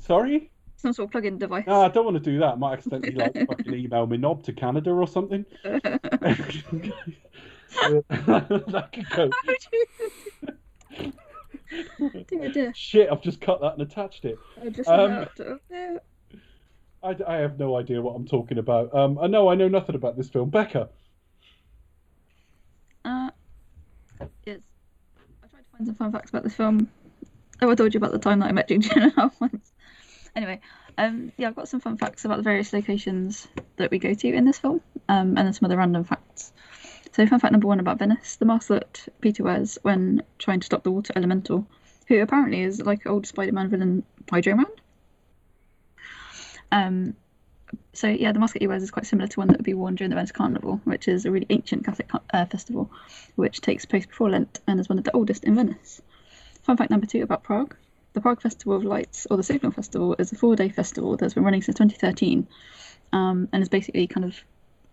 sorry. some sort of plug-in device. No, I don't want to do that. I might accidentally like fucking email my knob to Canada or something. that could go. Dear, dear. Shit! I've just cut that and attached it. I just Um, yeah. I, I have no idea what I'm talking about. Um, I know I know nothing about this film. Becca. Uh, yes. I tried to find some fun facts about this film. Oh, I told you about the time that I met Jake Gyllenhaal once. Anyway, um, yeah, I've got some fun facts about the various locations that we go to in this film, um, and then some other random facts. So, fun fact number one about Venice: the mask that Peter wears when trying to stop the water elemental, who apparently is like old Spider-Man villain Hydro Man. Um, so yeah, the mask that he wears is quite similar to one that would be worn during the Venice Carnival, which is a really ancient Catholic uh, festival, which takes place before Lent and is one of the oldest in Venice. Fun fact number two about Prague: the Prague Festival of Lights, or the Signal Festival, is a four-day festival that's been running since 2013, um, and is basically kind of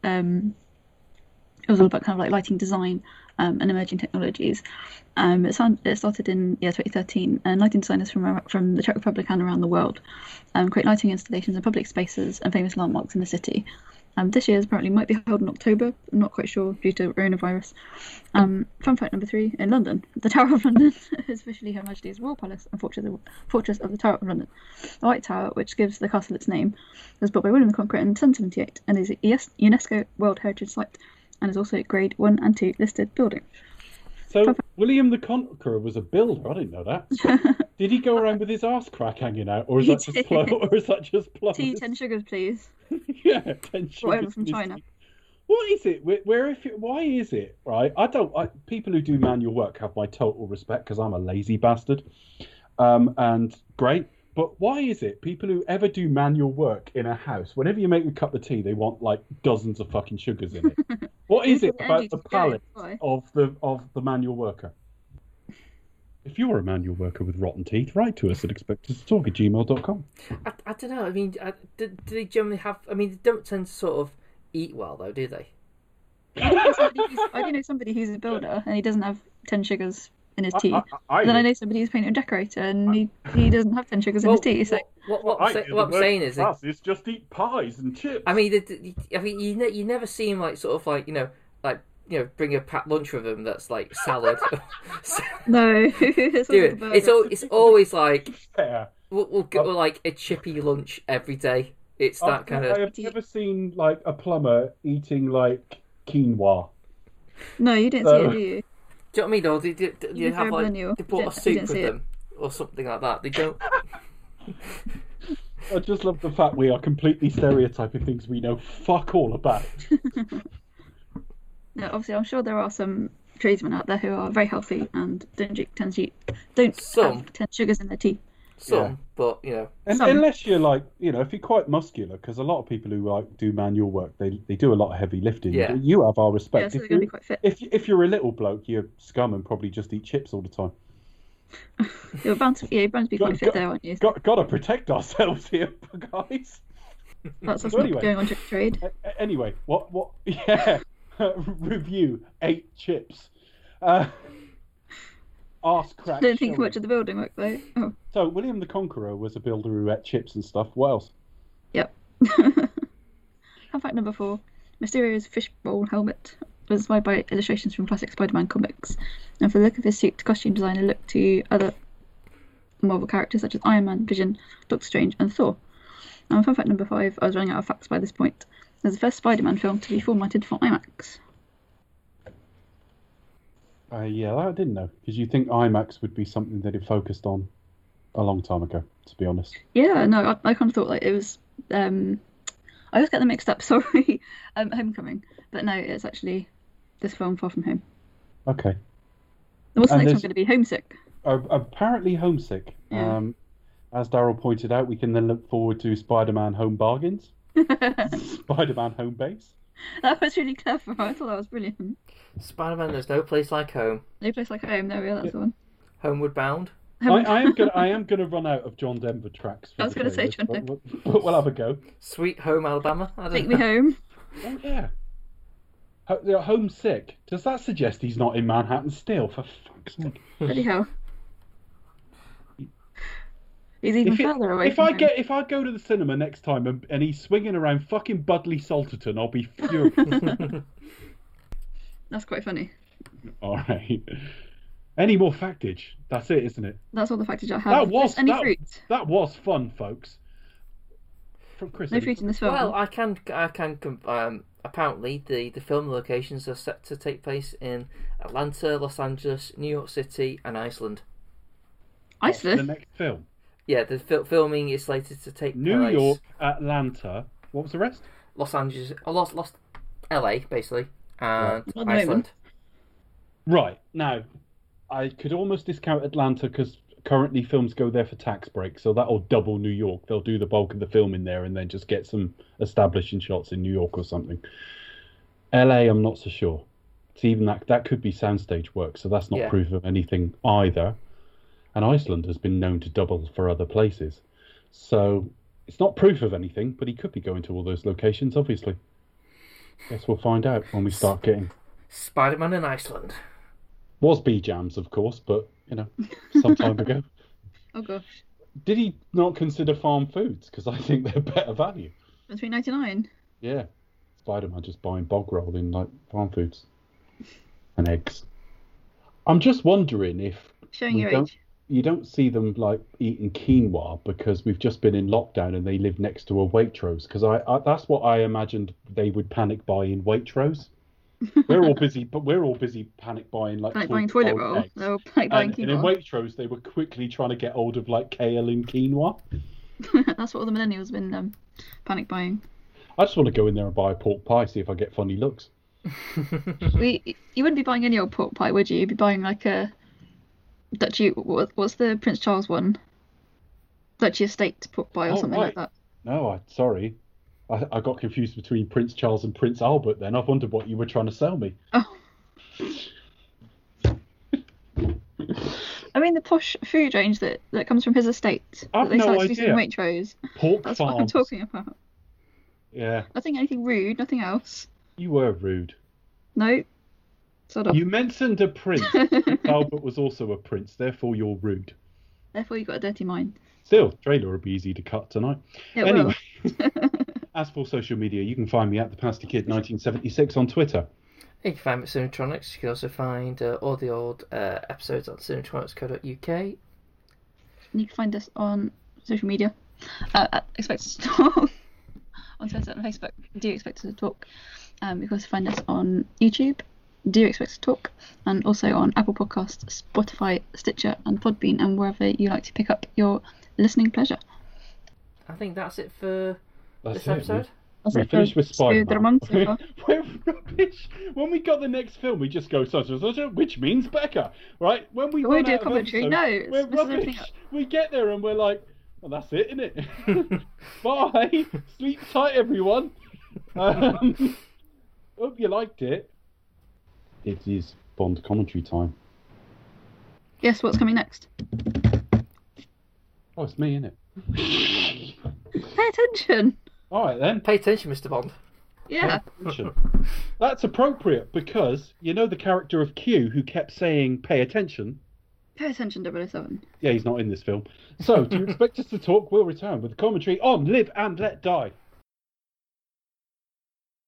um, it was all about kind of like lighting design um, and emerging technologies. Um, it, sound, it started in yeah 2013, and lighting designers from from the Czech Republic and around the world um, create lighting installations in public spaces and famous landmarks in the city. Um, this year's apparently might be held in October. I'm not quite sure due to coronavirus. Um, fun fact number three: in London, the Tower of London is officially Her Majesty's Royal Palace and Fortress of, Fortress of the Tower of London. The White Tower, which gives the castle its name, was built by William the Conqueror in 1078 and is a UNESCO World Heritage Site and is also a Grade One and Two listed building. So William the Conqueror was a builder. I didn't know that. Did he go around with his ass crack hanging out, or is He that just plo- or is that just? Tea, ten sugars, please. yeah, ten sugars from China. tea. What is it? Where, where if it, why is it right? I don't. I, people who do manual work have my total respect because I'm a lazy bastard, um, and great. But why is it people who ever do manual work in a house, whenever you make a cup of tea, they want like dozens of fucking sugars in it? what is it about the palate of the of the manual worker? If you're a manual worker with rotten teeth, write to us at expectustotalk at gmail.com. I, I don't know. I mean, I, do, do they generally have? I mean, they don't tend to sort of eat well, though, do they? I do know somebody who's, I do know somebody who's a builder and he doesn't have ten sugars in his tea. I, I, I, then I know somebody who's a painter and decorator and he, he doesn't have ten sugars in his tea. So what, what, I I'm, say- do the what I'm saying is, that- classes just eat pies and chips. I mean, the, the, I mean, you ne- you never see him like sort of like you know like you know bring a packed lunch with him that's like salad. no, it's Do always it. It's burger. al- it's always like fair. we'll, we'll go like a chippy lunch every day. It's that I've- kind I of. have never seen like a plumber eating like quinoa. No, you didn't So- see it, do you? Do you know what I mean? Though they, they, they, You have like they brought a You soup didn't with see it. them or something like that. They don't. I just love the fact we are completely stereotyping things we know fuck all about. No, obviously, I'm sure there are some tradesmen out there who are very healthy and don't drink ten, su- don't Some. have ten sugars in their tea. Some, Yeah. but you know, And, Some. unless you're like, you know, if you're quite muscular, because a lot of people who like do manual work, they they do a lot of heavy lifting. Yeah. You have our Yeah, respect. so if, they're you, be quite fit. if if you're a little bloke, you're scum and probably just eat chips all the time. You're bound to, yeah, you're bound to be Got- quite fit got- there, aren't you? Got got to protect ourselves here, guys. That's us So anyway. going on trick trade. A- a- Anyway, what what? Yeah, review eight chips. Uh, arse crack. Don't think showing. much of the building work though. Oh, So William the Conqueror was a builder who ate chips and stuff. What else? yep. Fun fact number four: Mysterio's fishbowl helmet was inspired by illustrations from classic Spider-Man comics, and for the look of his suit, the costume designer looked to other Marvel characters such as Iron Man, Vision, Doctor Strange, and Thor. And fun fact number five: I was running out of facts by this point. It was the first Spider-Man film to be formatted for IMAX. Uh, yeah, that I didn't know because you think IMAX would be something that it focused on a long time ago. To be honest. Yeah, no, I, I kind of thought like it was. Um, I always get them mixed up. Sorry, um, Homecoming, but no, it's actually this film Far From Home. Okay. What's the And next one going to be? Homesick. Uh, apparently homesick. Yeah. Um, as Daryl pointed out, we can then look forward to Spider-Man Home Bargains, Spider-Man Home Base. That was really clever. I thought that was brilliant. Spider-Man. There's no place like home. No place like home. There we are. That's the one. Homeward bound. I, I am gonna I am gonna run out of John Denver tracks. For I was gonna say playlist, John but Denver. we'll, but we'll have a go. Sweet home Alabama. I don't Take know. me home. Oh yeah. Ho- they're homesick. Does that suggest he's not in Manhattan still? For fuck's sake. Bloody hell. He's even If, it- further away. if from I home. get if I go to the cinema next time and, and he's swinging around fucking Budleigh Salterton, I'll be furious. That's quite funny. All right. Any more factage? That's it, isn't it? That's all the factage I have. That was there's any that, fruit. that was fun, folks. From Chris. No fruit in this film. Well, I can I can um, apparently the the film locations are set to take place in Atlanta, Los Angeles, New York City, and Iceland. Iceland. The next film. Yeah, the fil- filming is slated to take place. New place York, Atlanta. What was the rest? Los Angeles, oh, Los Los LA basically, and Not the Iceland. Right now, I could almost discount Atlanta because currently films go there for tax breaks, so that'll double New York. They'll do the bulk of the film in there and then just get some establishing shots in New York or something. LA, I'm not so sure. It's even that that could be soundstage work, so that's not Yeah. proof of anything either. And Iceland has been known to double for other places, so it's not proof of anything. But he could be going to all those locations, obviously. Guess we'll find out when we start getting Spider-Man in Iceland. was B Jams, of course, but you know, some time ago. Oh gosh. Did he not consider farm foods? Because I think they're better value. It's three ninety nine. Yeah, Spider Man just buying bog roll in like farm foods and eggs. I'm just wondering if Showing your don't- age. You don't see them like eating quinoa because we've just been in lockdown and they live next to a Waitrose. Because I, I that's what I imagined they would panic buy in Waitrose. We're all busy, but we're all busy panic buying like Like buying toilet toilet roll roll. eggs. They were like buying And, and in. Waitrose, they were quickly trying to get hold of like kale and quinoa. That's what all the millennials have been um, panic buying. I just want to go in there and buy a pork pie, see if I get funny looks. We, you wouldn't be buying any old pork pie, would you? You'd be buying like a Duchy. What, what's the Prince Charles one? Duchy Estate to put by or Oh, something like that. No, I sorry. I, I got confused between Prince Charles and Prince Albert then. I wondered what you were trying to sell me. Oh. I mean the posh food range that, that comes from his estate. I've that they no idea. Waitrose. Pork That's what I'm talking about. Yeah, Nothing anything rude, nothing else. you were rude. No. Sort of. You mentioned a prince. Albert was also a prince, therefore you're rude. Therefore, you've got a dirty mind. Still, trailer will be easy to cut tonight. It will. anyway, as for social media, you can find me at the Pastor Kid 1976 on Twitter. You can find me at Cinetronics. You can also find uh, all the old uh, episodes on cinetronics.co.uk. You can find us on social media. Uh, at expect us to talk on Twitter and Facebook. Do you expect us to talk. Um, you can also find us on YouTube. Do expect to talk, and also on Apple Podcasts, Spotify, Stitcher, and Podbean, and wherever you like to pick up your listening pleasure. I think that's it for That's this it, episode. We finished with Spider Man. We're rubbish. When we got the next film, we just go such and such, which means Becca, right? When we But we run do a commentary. episodes, No, it's- we're this is everything rubbish. We get there and we're like, well, that's it, isn't it? Bye. Sleep tight, everyone. Um, hope you liked it. It is Bond commentary time. Yes, what's coming next? Oh, it's me, isn't it? Pay attention. All right then. Pay attention, Mr. Bond. Yeah. attention. That's appropriate because you know the character of Q who kept saying "pay attention." Pay attention, 007. Yeah, he's not in this film. So, do you expect us to talk? We'll return with commentary on Live and Let Die.